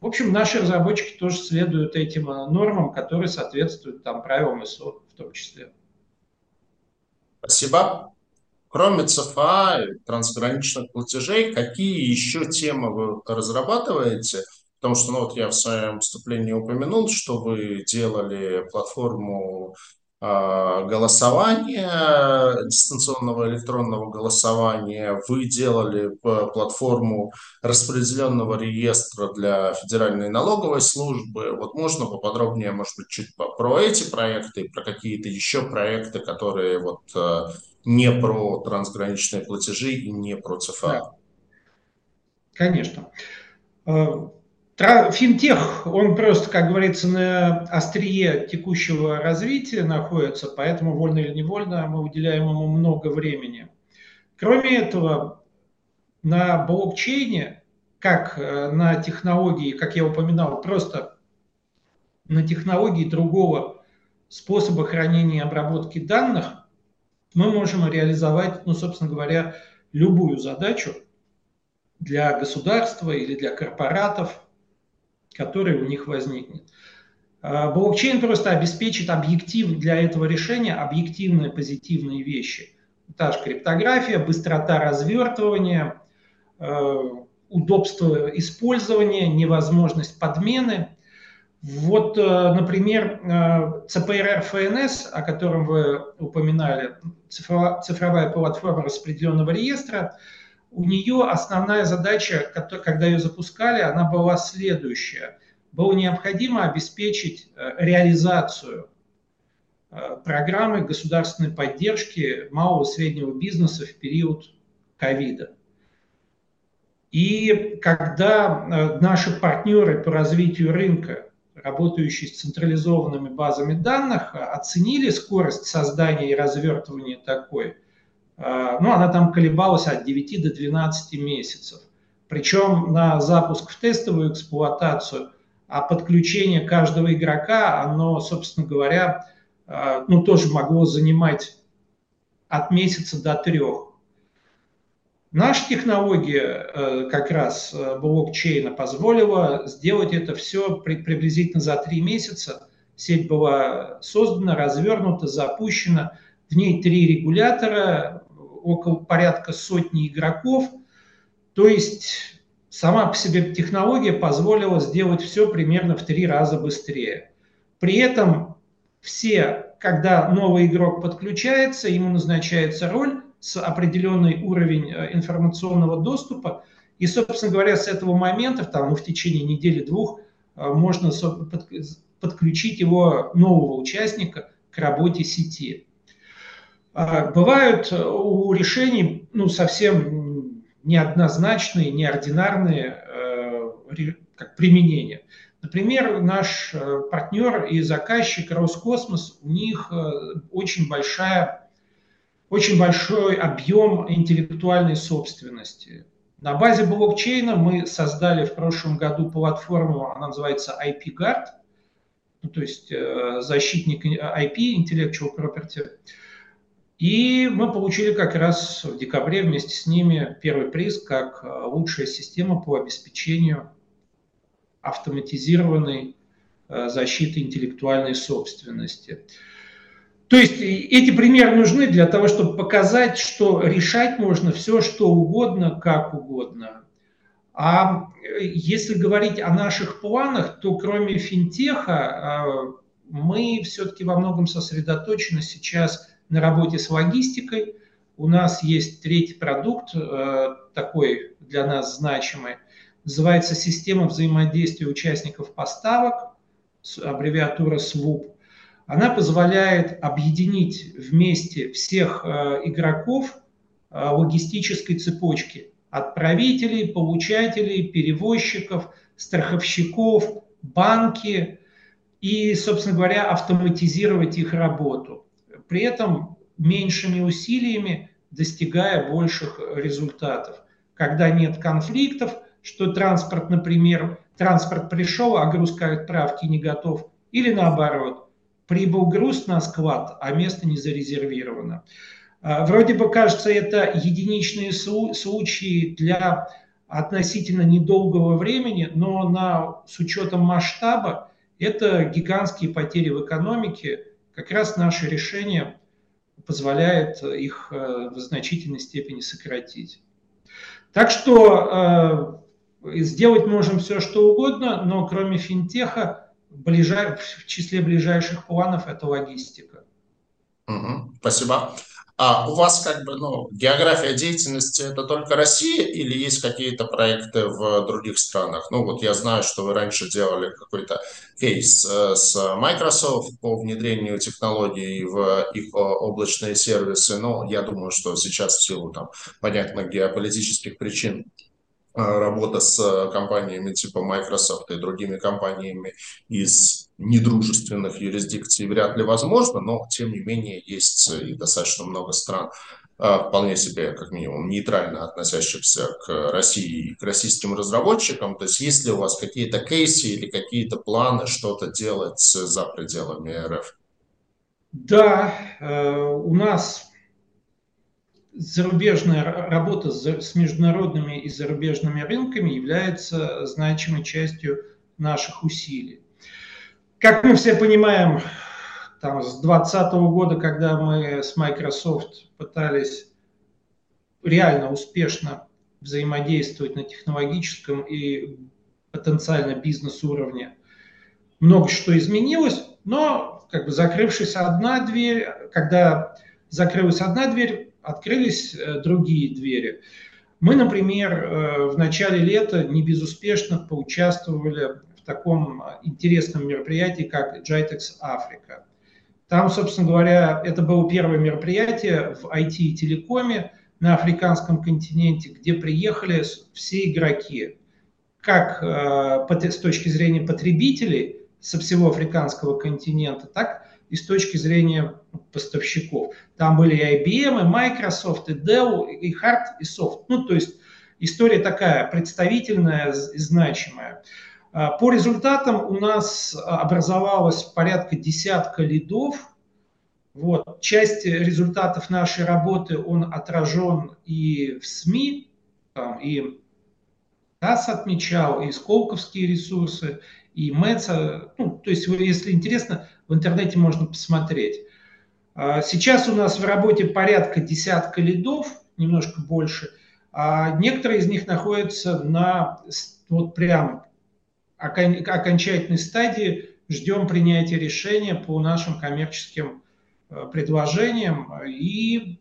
в общем, наши разработчики тоже следуют этим э, нормам, которые соответствуют там, правилам ИСО в том числе. Спасибо. Кроме ЦФА трансграничных платежей, какие еще темы вы разрабатываете? Потому что ну, вот я в своем выступлении упомянул, что вы делали платформу голосования, дистанционного электронного голосования. Вы делали платформу распределенного реестра для Федеральной налоговой службы. Вот можно поподробнее, может быть, чуть про эти проекты, про какие-то еще проекты, которые вот э, не про трансграничные платежи и не про ЦФА. Да. Конечно. Финтех, он просто, как говорится, на острие текущего развития находится, поэтому вольно или невольно мы уделяем ему много времени. Кроме этого, на блокчейне, как э, на технологии, как я упоминал, просто на технологии другого способа хранения и обработки данных, мы можем реализовать, ну, собственно говоря, любую задачу для государства или для корпоратов, который у них возникнет. А, блокчейн просто обеспечит объектив для этого решения объективные позитивные вещи. Та же криптография, быстрота развертывания, а, удобство использования, невозможность подмены. Вот, э, например, э, ЦПР ФНС, о котором вы упоминали, цифровая платформа распределенного реестра, у нее основная задача, когда ее запускали, она была следующая. Было необходимо обеспечить э, реализацию программы государственной поддержки малого и среднего бизнеса в период ковида. И когда наши партнеры по развитию рынка работающие с централизованными базами данных, оценили скорость создания и развертывания такой. А, ну, она там колебалась от 9 до 12 месяцев. Причем на запуск в тестовую эксплуатацию, а подключение каждого игрока, оно, собственно говоря, а, ну, тоже могло занимать от месяца до трех. Наша технология э, как раз э, блокчейна позволила сделать это все приблизительно за три месяца. Сеть была создана, развернута, запущена. В ней три регулятора, около порядка сотни игроков. То есть сама по себе технология позволила сделать все примерно в три раза быстрее. При этом все, когда новый игрок подключается, ему назначается роль, с определенный уровень э, информационного доступа. И, собственно говоря, с этого момента, там, ну, в течение недели-двух, э, можно подключить его нового участника к работе сети. А, бывают э, у решений ну, совсем неоднозначные, неординарные как применения. Например, наш партнер и заказчик Роскосмос, у них очень большая очень большой объем интеллектуальной собственности. На базе блокчейна мы создали в прошлом году платформу, она называется IP-Guard, ну, то есть э, защитник IP, Intellectual Property. И мы получили как раз в декабре вместе с ними первый приз как э, лучшая система по обеспечению автоматизированной э, защиты интеллектуальной собственности. То есть эти примеры нужны для того, чтобы показать, что решать можно все, что угодно, как угодно. А э, если говорить о наших планах, то кроме финтеха мы все-таки во многом сосредоточены сейчас на работе с логистикой. У нас есть третий продукт, э, такой для нас значимый, называется «Система взаимодействия участников поставок», аббревиатура SWOOP она позволяет объединить вместе всех э, игроков э, логистической цепочки. Отправителей, получателей, перевозчиков, страховщиков, банки и, собственно говоря, автоматизировать их работу. При этом меньшими усилиями достигая больших результатов. Когда нет конфликтов, что транспорт, например, транспорт пришел, а груз к отправке не готов, или наоборот – прибыл груз на склад, а место не зарезервировано. А, вроде бы кажется, это единичные случаи для относительно недолгого времени, но на, с учетом масштаба это гигантские потери в экономике. Как раз наше решение позволяет их э, в значительной степени сократить. Так что э, сделать можем все, что угодно, но кроме финтеха в числе ближайших планов это логистика. Угу, спасибо. А у вас как бы, ну, география деятельности это только Россия или есть какие-то проекты в других странах? Ну, вот я знаю, что вы раньше делали какой-то кейс э, с Microsoft по внедрению технологий в их облачные сервисы, но я думаю, что сейчас в силу там понятных геополитических причин работа с э, компаниями типа Microsoft и другими компаниями из недружественных юрисдикций вряд ли возможно, но тем не менее есть и достаточно много стран, а, вполне себе, как минимум, нейтрально относящихся к России и к российским разработчикам. То есть есть ли у вас какие-то кейсы или какие-то планы что-то делать за пределами РФ? Да, э, у нас зарубежная работа с международными и зарубежными рынками является значимой частью наших усилий. Как мы все понимаем, там, с 2020 года, когда мы с Microsoft пытались реально успешно взаимодействовать на технологическом и потенциально бизнес-уровне, много что изменилось, но как бы закрывшись одна дверь, когда закрылась одна дверь, открылись э, другие двери. Мы, например, э, в начале лета не безуспешно поучаствовали в таком интересном мероприятии, как JITEX Африка. Там, собственно говоря, это было первое мероприятие в IT и телекоме на африканском континенте, где приехали все игроки, как э, с точки зрения потребителей со всего африканского континента, так и с точки зрения поставщиков. Там были и IBM, и Microsoft, и Dell, и Hard, и Soft. Ну, то есть история такая представительная и значимая. А, по результатам у нас образовалось порядка десятка лидов. Вот. Часть результатов нашей работы, он отражен и в СМИ, там, и ТАСС отмечал, и Сколковские ресурсы, и МЭЦа. Ну, то есть, если интересно, в интернете можно посмотреть. А, сейчас у нас в работе порядка десятка лидов, немножко больше, а некоторые из них находятся на вот прям окончательной стадии, ждем принятия решения по нашим коммерческим э, предложениям и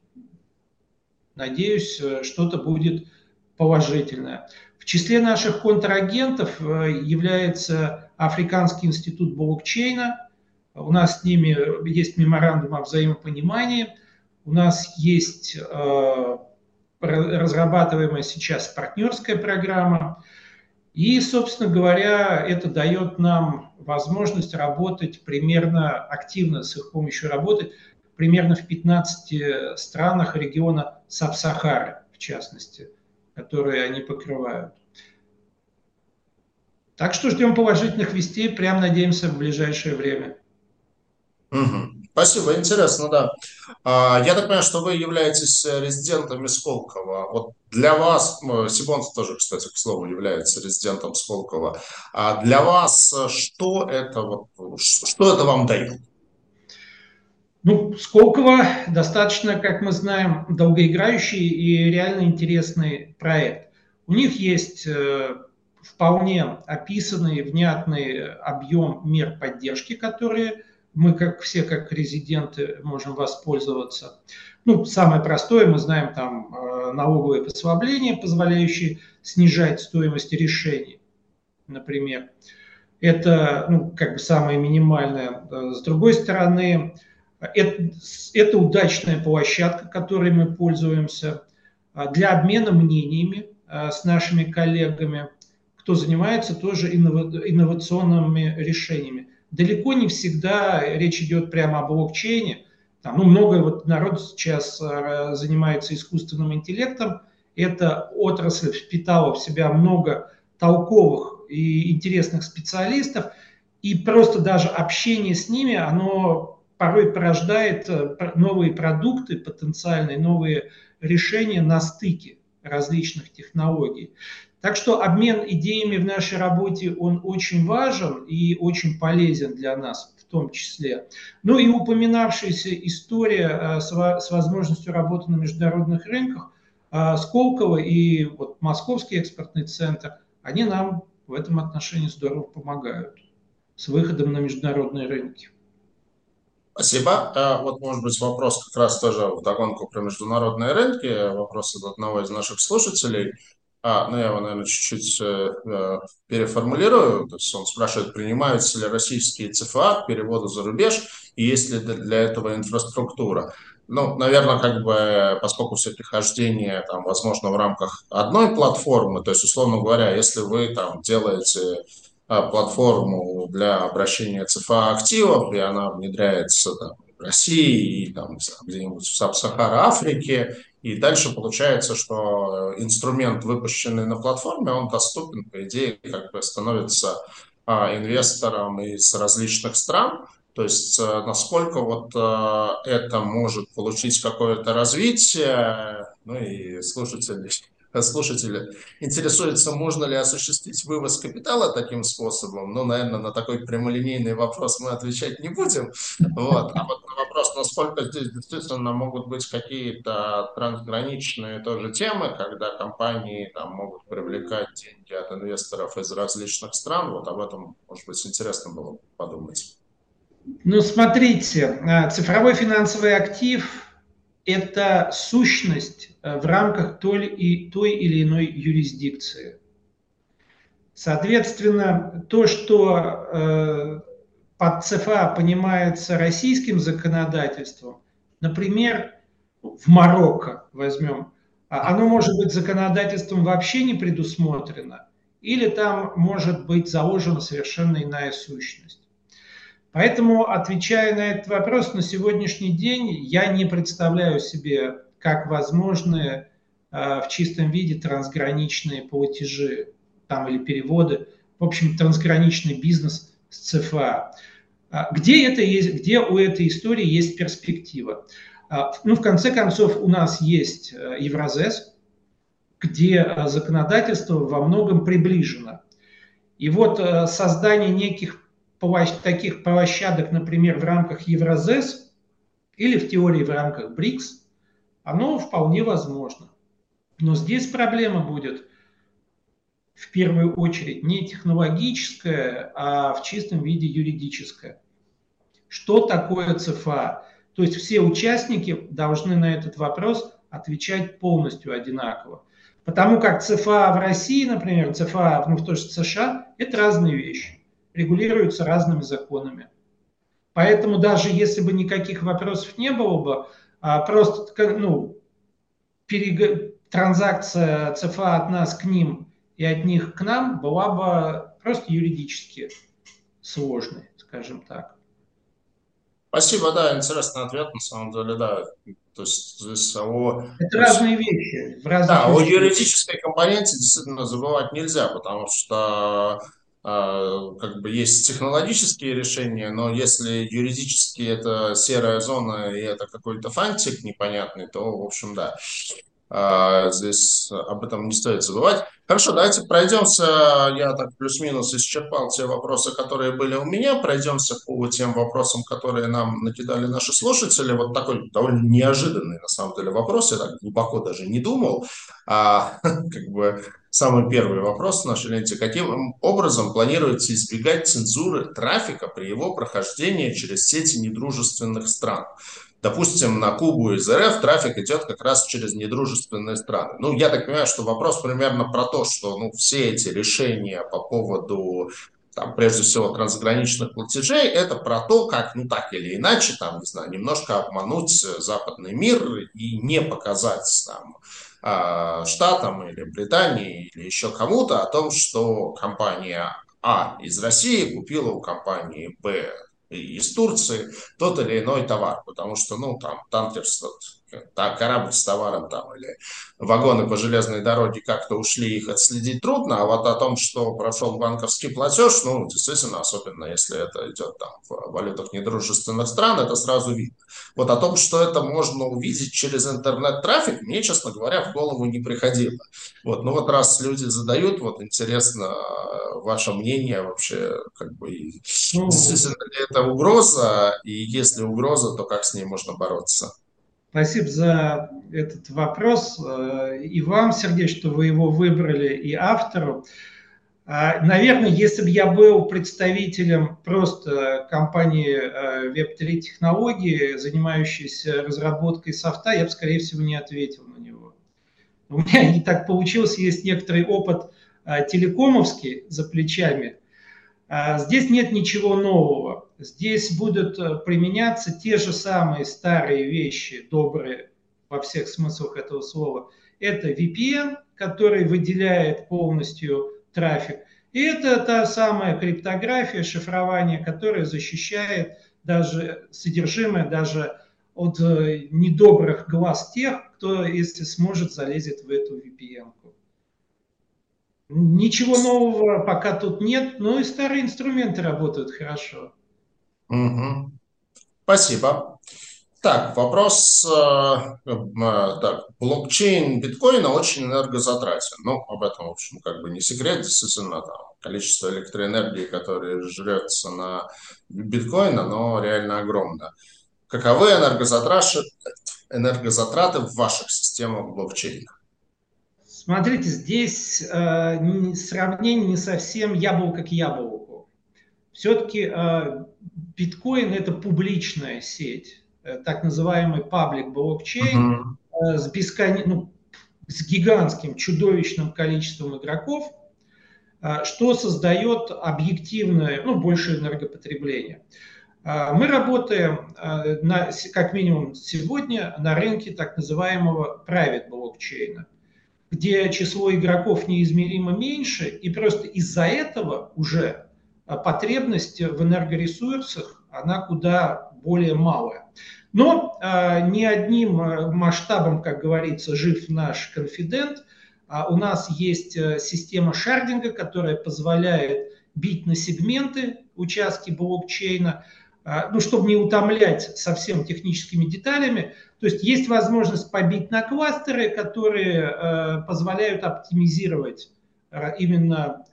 надеюсь, э, что-то будет положительное. В числе наших контрагентов э, является Африканский институт блокчейна. У нас с ними есть меморандум о взаимопонимании. У нас есть разрабатываемая сейчас партнерская программа. И, собственно говоря, это дает нам возможность работать примерно активно с их помощью работать примерно в 15 странах региона Саб-Сахары, в частности, которые они покрывают. Так что ждем положительных вестей, прям надеемся в ближайшее время. Угу. Спасибо, интересно, да. А, я так понимаю, что вы являетесь э, резидентом Сколково. Вот для вас, Сибон тоже, кстати, к слову, является резидентом Сколково. А для вас э, что это, вот, что это вам дает? Ну, Сколково достаточно, как мы знаем, долгоиграющий и реально интересный проект. У них есть э, вполне описанный, внятный объем мер поддержки, которые мы как все, как резиденты, можем воспользоваться. Ну, самое простое, мы знаем там э, налоговые послабления, позволяющие снижать стоимость решений, например. Это, ну, как бы самое минимальное. Э, с другой стороны, это, это удачная площадка, которой мы пользуемся э, для обмена мнениями с нашими коллегами, кто занимается тоже инновационными решениями далеко не всегда речь идет прямо о блокчейне. Там, ну, много вот народ сейчас э, занимается искусственным интеллектом. Эта отрасль впитала в себя много толковых и интересных специалистов. И просто даже общение с ними, оно порой порождает э, новые продукты, потенциальные новые решения на стыке различных технологий. Так что обмен идеями в нашей работе, он очень важен и очень полезен для нас в том числе. Ну и упоминавшаяся история э, с возможностью работы на международных рынках, э, Сколково и вот Московский экспортный центр, они нам в этом отношении здорово помогают с выходом на международные рынки. Спасибо. Э, вот, может быть, вопрос как раз тоже в догонку про международные рынки. Вопрос от одного из наших слушателей. А, ну, я его, наверное, чуть-чуть э, э, переформулирую. То есть он спрашивает, принимаются ли российские ЦФА к переводу за рубеж, и есть ли для этого инфраструктура. Ну, наверное, как бы, поскольку все прихождения, там, возможно, в рамках одной платформы, то есть, условно говоря, если вы там делаете а, платформу для обращения ЦФА активов, и она внедряется там, в России и там, где-нибудь в Саб-Сахара Африке, и дальше получается, что инструмент, выпущенный на платформе, он доступен, по идее, как бы становится а, инвесторам из различных стран. То есть а, насколько вот а, это может получить какое-то развитие, ну и слушатели слушатели интересуется, можно ли осуществить вывоз капитала таким способом, ну, наверное, на такой прямолинейный вопрос мы отвечать не будем. Вот. А вот на вопрос, насколько здесь действительно могут быть какие-то трансграничные тоже темы, когда компании там могут привлекать деньги от инвесторов из различных стран. Вот об этом, может быть, интересно было подумать. Ну, смотрите, э, цифровой финансовый актив – это сущность э, в рамках той, и, той или иной юрисдикции. Соответственно, то, что э, под ЦФА понимается российским законодательством, например, в Марокко возьмем, а оно может быть законодательством вообще не предусмотрено, или там может быть заложена совершенно иная сущность. Поэтому, отвечая на этот вопрос, на сегодняшний день я не представляю себе, как возможны э, в чистом виде трансграничные платежи там, или переводы, в общем, трансграничный бизнес с ЦФА. А где, это есть, где у этой истории есть перспектива? А, ну, в конце концов, у нас есть Евразес, где законодательство во многом приближено. И вот создание неких таких площадок, например, в рамках Евразес или в теории в рамках БРИКС, оно вполне возможно. Но здесь проблема будет в первую очередь не технологическая, а в чистом виде юридическая. Что такое ЦФА? То есть все участники должны на этот вопрос отвечать полностью одинаково. Потому как ЦФА в России, например, ЦФА ну, в той же США – это разные вещи регулируются разными законами. Поэтому даже если бы никаких вопросов не было бы, а просто ну, перег... транзакция ЦФА от нас к ним и от них к нам была бы просто юридически сложной, скажем так. Спасибо, да, интересный ответ, на самом деле, да. То есть здесь о... Это разные вещи. В да, о юридической компоненте действительно забывать нельзя, потому что как бы есть технологические решения, но если юридически это серая зона и это какой-то фантик непонятный, то, в общем, да, здесь об этом не стоит забывать. Хорошо, давайте пройдемся. Я так плюс-минус исчерпал те вопросы, которые были у меня. Пройдемся по тем вопросам, которые нам накидали наши слушатели. Вот такой довольно неожиданный, на самом деле, вопрос. Я так глубоко даже не думал. А, <laughs> как бы самый первый вопрос в нашей ленте. Каким образом планируется избегать цензуры трафика при его прохождении через сети недружественных стран? Допустим, на Кубу из РФ трафик идет как раз через недружественные страны. Ну, я так понимаю, что вопрос примерно про то, что ну, все эти решения по поводу там, прежде всего, трансграничных платежей, это про то, как, ну, так или иначе, там, не знаю, немножко обмануть западный мир и не показать там а, Штатам или Британии или еще кому-то о том, что компания А из России купила у компании Б из Турции тот или иной товар, потому что, ну, там, так, корабль с товаром там или вагоны по железной дороге как-то ушли, их отследить трудно, а вот о том, что прошел банковский платеж, ну, действительно, особенно если это идет там в валютах недружественных стран, это сразу видно. Вот о том, что это можно увидеть через интернет-трафик, мне, честно говоря, в голову не приходило. Вот, ну вот раз люди задают, вот интересно ваше мнение вообще, как бы, ну, действительно ли это угроза, и если угроза, то как с ней можно бороться? Спасибо за этот вопрос. Э, и вам, Сергей, что вы его выбрали, и автору. А, наверное, если бы я был представителем просто компании э, Web3 технологии, занимающейся разработкой софта, я бы, скорее всего, не ответил на него. У меня не так получилось, есть некоторый опыт э, телекомовский за плечами. А, здесь нет ничего нового. Здесь будут э, применяться те же самые старые вещи, добрые во всех смыслах этого слова. Это VPN, который выделяет полностью трафик. И это та самая криптография, шифрование, которое защищает даже содержимое даже от э, недобрых глаз тех, кто, если сможет, залезет в эту VPN. -ку. Ничего нового пока тут нет, но и старые инструменты работают хорошо. Угу. Спасибо. Так, вопрос. Э, э, так, блокчейн биткоина очень энергозатратен. Ну, об этом, в общем, как бы не секрет. Действительно, там, количество электроэнергии, которое жрется на биткоин, оно реально огромно. Каковы энергозатраты, энергозатраты в ваших системах блокчейна? Смотрите, здесь э, сравнение не совсем яблоко к яблоку. Все-таки э, биткоин это публичная сеть, э, так называемый паблик блокчейн uh-huh. с, бескон... ну, с гигантским, чудовищным количеством игроков, что создает объективное, ну, большее энергопотребление. Мы работаем, на, как минимум сегодня, на рынке так называемого private блокчейна – где число игроков неизмеримо меньше, и просто из-за этого уже потребность в энергоресурсах, она куда более малая. Но э, не одним а, масштабом, как говорится, жив наш конфидент. А у нас есть система шардинга, которая позволяет бить на сегменты участки блокчейна, а, ну, чтобы не утомлять совсем техническими деталями. То есть есть возможность побить на кластеры, которые э, позволяют оптимизировать э, именно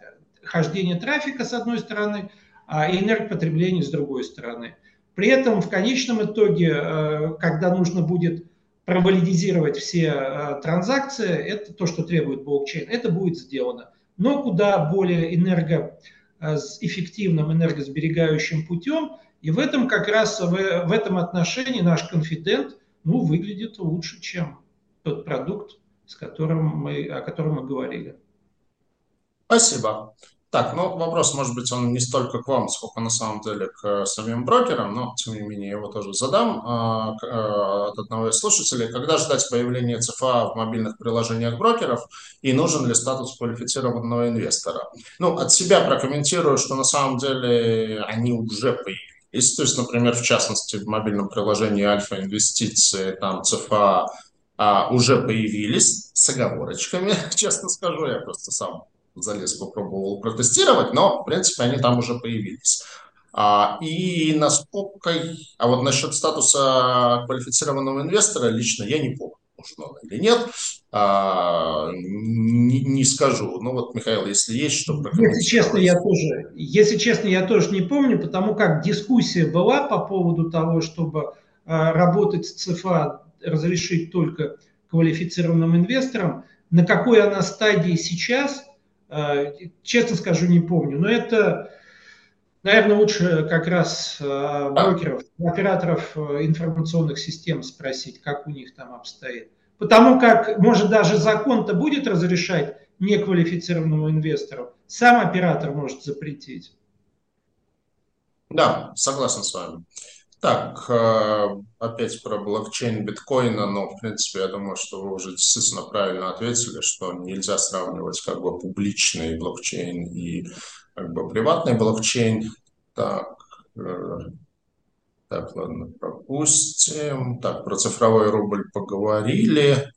хождение трафика с одной стороны, а энергопотребление с другой стороны. При этом в конечном итоге, э, когда нужно будет провалидизировать все транзакции, это то, что требует блокчейн, это будет сделано. Но куда более энергоэффективным, энергосберегающим путем – и в этом как раз, в, в этом отношении наш конфидент ну, выглядит лучше, чем тот продукт, с которым мы, о котором мы говорили. Спасибо. Так, ну вопрос, может быть, он не столько к вам, сколько на самом деле к самим брокерам, но тем не менее его тоже задам а, а, от одного из слушателей. Когда ждать появления ЦФА в мобильных приложениях брокеров и нужен ли статус квалифицированного инвестора? Ну, от себя прокомментирую, что на самом деле они уже появились если, то есть, например, в частности, в мобильном приложении Альфа Инвестиции, там ЦФА а, уже появились с оговорочками, <laughs> честно скажу, я просто сам залез, попробовал протестировать, но, в принципе, они там уже появились. А, и насколько... А вот насчет статуса квалифицированного инвестора лично я не помню нужно или нет, а, не, не скажу. Ну вот, Михаил, если есть что Если честно, я тоже, если честно, я тоже не помню, потому как дискуссия была по поводу того, чтобы а, работать с ЦФА, разрешить только квалифицированным инвесторам. На какой она стадии сейчас, честно скажу, не помню. Но это, наверное, лучше как раз а, брокеров, операторов информационных систем спросить, как у них там обстоит. Потому как, может, даже закон-то будет разрешать неквалифицированному инвестору, сам оператор может запретить. Да, согласен с вами. Так, э, опять про блокчейн биткоина, но, в принципе, я думаю, что вы уже действительно правильно ответили, что нельзя сравнивать как бы публичный блокчейн и как бы приватный блокчейн. Так, э, так, ладно, пропустим. Так, про цифровой рубль поговорили.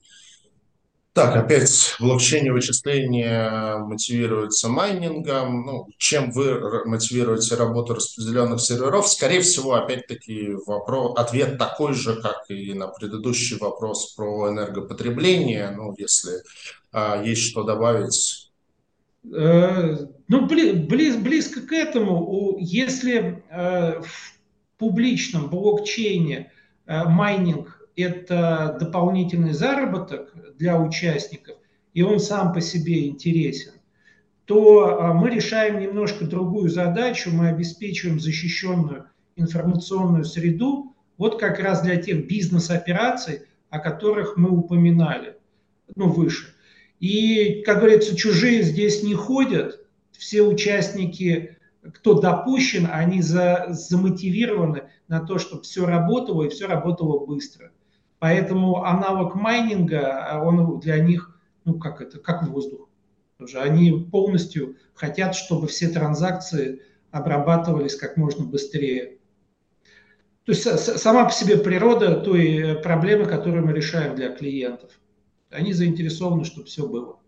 Так, опять блокчейн вычисления мотивируется майнингом. Ну, чем вы мотивируете работу распределенных серверов? Скорее всего, опять-таки, вопрос, ответ такой же, как и на предыдущий вопрос про энергопотребление. Ну, если а, есть что добавить. Э, ну, близ, близко к этому. Если э, публичном блокчейне э, майнинг – это дополнительный заработок для участников, и он сам по себе интересен, то э, мы решаем немножко другую задачу, мы обеспечиваем защищенную информационную среду вот как раз для тех бизнес-операций, о которых мы упоминали ну, выше. И, как говорится, чужие здесь не ходят, все участники кто допущен, они за, замотивированы на то, чтобы все работало и все работало быстро. Поэтому аналог майнинга, он для них, ну как это, как воздух. Тоже они полностью хотят, чтобы все транзакции обрабатывались как можно быстрее. То есть сама по себе природа той проблемы, которую мы решаем для клиентов. Они заинтересованы, чтобы все было.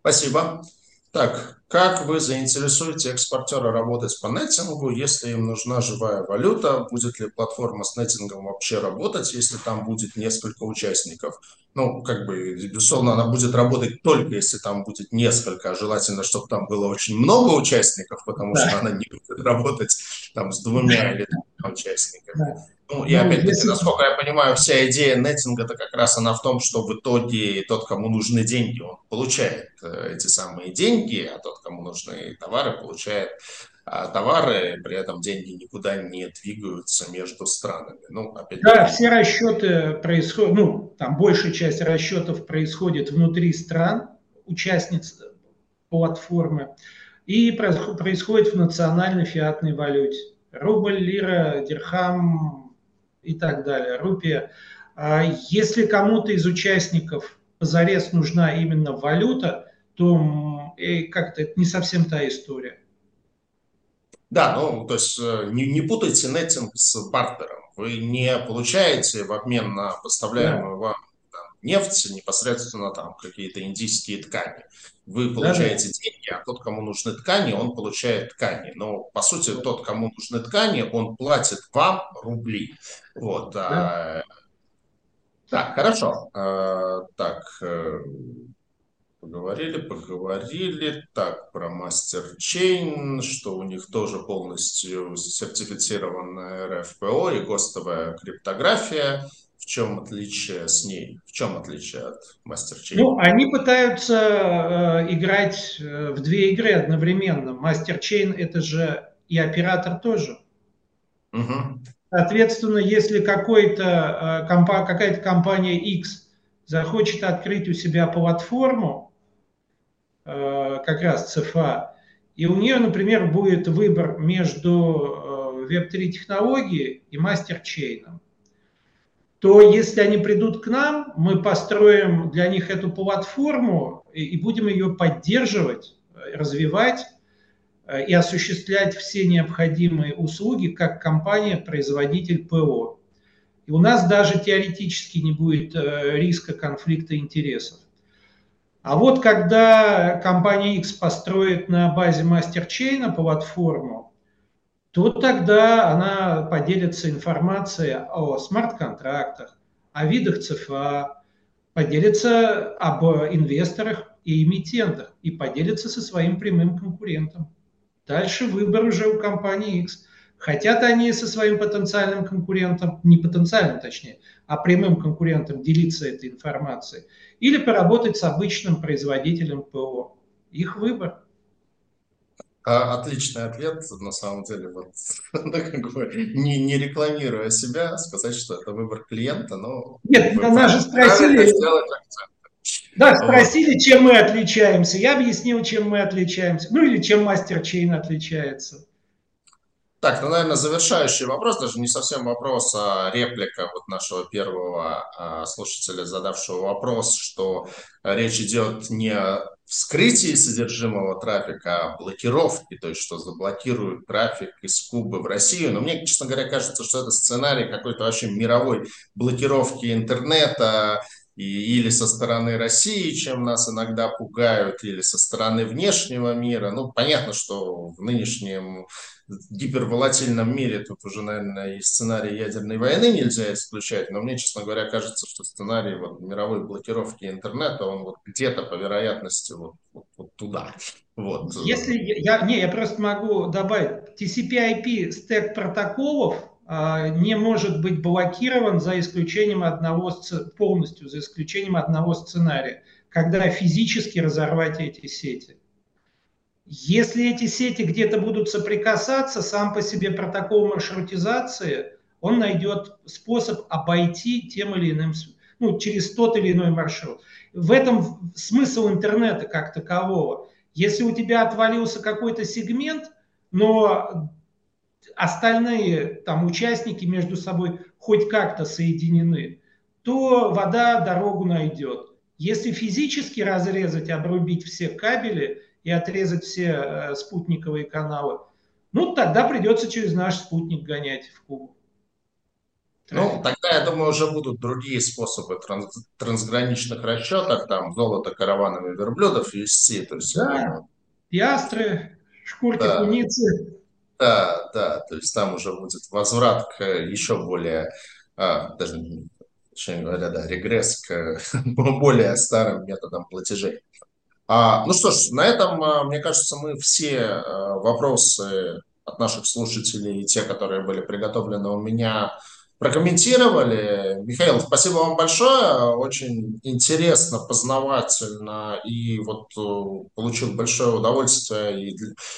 Спасибо. Так, как вы заинтересуете экспортера работать по неттингу, если им нужна живая валюта? Будет ли платформа с неттингом вообще работать, если там будет несколько участников? Ну, как бы, безусловно, она будет работать только если там будет несколько, а желательно, чтобы там было очень много участников, потому да. что она не будет работать там с двумя или участниками. Да. Ну, и ну, опять-таки, насколько я понимаю, вся идея неттинга это как раз она в том, что в итоге тот, кому нужны деньги, он получает э, эти самые деньги, а тот, кому нужны товары, получает а товары, при этом деньги никуда не двигаются между странами. Ну, опять да, все расчеты происходят, ну, там большая часть расчетов происходит внутри стран, участниц платформы, и происходит в национальной фиатной валюте. Рубль, лира, дирхам и так далее, рупия. А если кому-то из участников позарез нужна именно валюта, то как-то это не совсем та история. Да, ну, то есть э, не, не путайте неттинг с бартером. Вы не получаете в обмен на поставляемую да. вам нефть непосредственно там какие-то индийские ткани. Вы получаете да, да. деньги, а тот, кому нужны ткани, он получает ткани. Но, по сути, тот, кому нужны ткани, он платит вам рубли. Вот. Да. А, так, хорошо. А, так, э, Поговорили, поговорили. Так, про MasterChain, что у них тоже полностью сертифицированная РФПО и ГОСТовая криптография. В чем отличие с ней? В чем отличие от MasterChain? Ну, они пытаются э, играть э, в две игры одновременно. MasterChain это же и оператор тоже. Угу. Соответственно, если какой-то, э, компа, какая-то компания X захочет открыть у себя платформу, Э, как раз ЦФА, и у нее, например, будет выбор между Web3 э, технологией и мастерчейном, то если они придут к нам, мы построим для них эту платформу и будем ее поддерживать, развивать э, и осуществлять все необходимые услуги как компания-производитель ПО. И у нас даже теоретически не будет риска конфликта интересов. А вот когда компания X построит на базе мастерчейна платформу, то тогда она поделится информацией о смарт-контрактах, о видах ЦФА, поделится об инвесторах и эмитентах и поделится со своим прямым конкурентом. Дальше выбор уже у компании X. Хотят они со своим потенциальным конкурентом, не потенциальным точнее, а прямым конкурентом делиться этой информацией, или поработать с обычным производителем ПО. Их выбор. А, отличный ответ, на самом деле, вот, <laughs> ну, как бы, не, не рекламируя себя, сказать, что это выбор клиента, но... Нет, нас же спросили... Да, спросили, вот. чем мы отличаемся. Я объяснил, чем мы отличаемся. Ну или чем мастер чейн отличается. Так, ну, наверное, завершающий вопрос, даже не совсем вопрос, а реплика вот нашего первого а, слушателя, задавшего вопрос, что речь идет не о вскрытии содержимого трафика, а блокировке, то есть что заблокируют трафик из Кубы в Россию. Но мне, честно говоря, кажется, что это сценарий какой-то вообще мировой блокировки интернета, и, или со стороны России, чем нас иногда пугают, или со стороны внешнего мира. Ну, понятно, что в нынешнем гиперволатильном мире тут уже, наверное, и сценарий ядерной войны нельзя исключать, но мне, честно говоря, кажется, что сценарий вот, мировой блокировки интернета, он вот где-то по вероятности вот, вот, вот туда. Вот. Если я, не, я просто могу добавить, TCP/IP стек протоколов не может быть блокирован за исключением одного, полностью за исключением одного сценария, когда физически разорвать эти сети. Если эти сети где-то будут соприкасаться, сам по себе протокол маршрутизации, он найдет способ обойти тем или иным, ну, через тот или иной маршрут. В этом смысл интернета как такового. Если у тебя отвалился какой-то сегмент, но остальные там участники между собой хоть как-то соединены, то вода дорогу найдет. Если физически разрезать, обрубить все кабели, и отрезать все э, спутниковые каналы, ну, тогда придется через наш спутник гонять в Кубу. Ну, тогда, я думаю, уже будут другие способы транс, трансграничных расчетов, там, золото караванами верблюдов вести. То есть, да, думаю, пиастры, шкурки да. куницы. Да, да, то есть там уже будет возврат к еще более, а, даже, точнее говоря, да, регресс к <laughs> более старым методам платежей. А, ну что ж, на этом, а, мне кажется, мы все а, вопросы от наших слушателей, и те, которые были приготовлены у меня, прокомментировали. Михаил, спасибо вам большое. Очень интересно, познавательно. И вот э, получил большое удовольствие и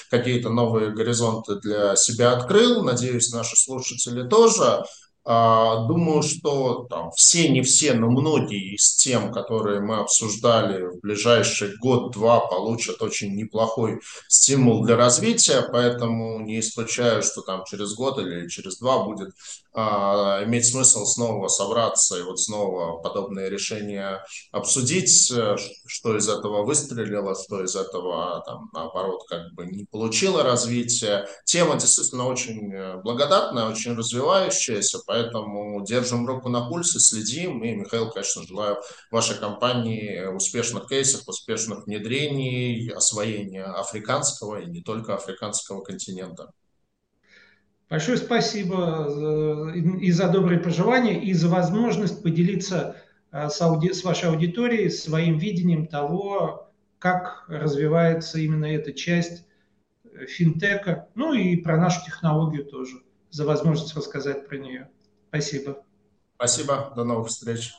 какие-то новые горизонты для себя открыл. Надеюсь, наши слушатели тоже. А, думаю, что там, все, не все, но многие из тем, которые мы обсуждали в ближайший год-два, получат очень неплохой стимул для развития, поэтому не исключаю, что там через год или через два будет а, иметь смысл снова собраться и вот снова подобные решения обсудить, э, что из этого выстрелило, что из этого там, наоборот как бы не получило развития. Тема действительно очень э, благодатная, очень развивающаяся, поэтому держим руку на пульсе, следим. И, Михаил, конечно, желаю вашей компании успешных кейсов, успешных внедрений, освоения африканского и не только африканского континента. Большое спасибо и за добрые пожелания, и за возможность поделиться э, с, ауди с вашей аудиторией своим видением того, как развивается именно эта часть э, финтека, ну и про нашу технологию тоже, за возможность рассказать про нее. Спасибо. Спасибо, до новых встреч.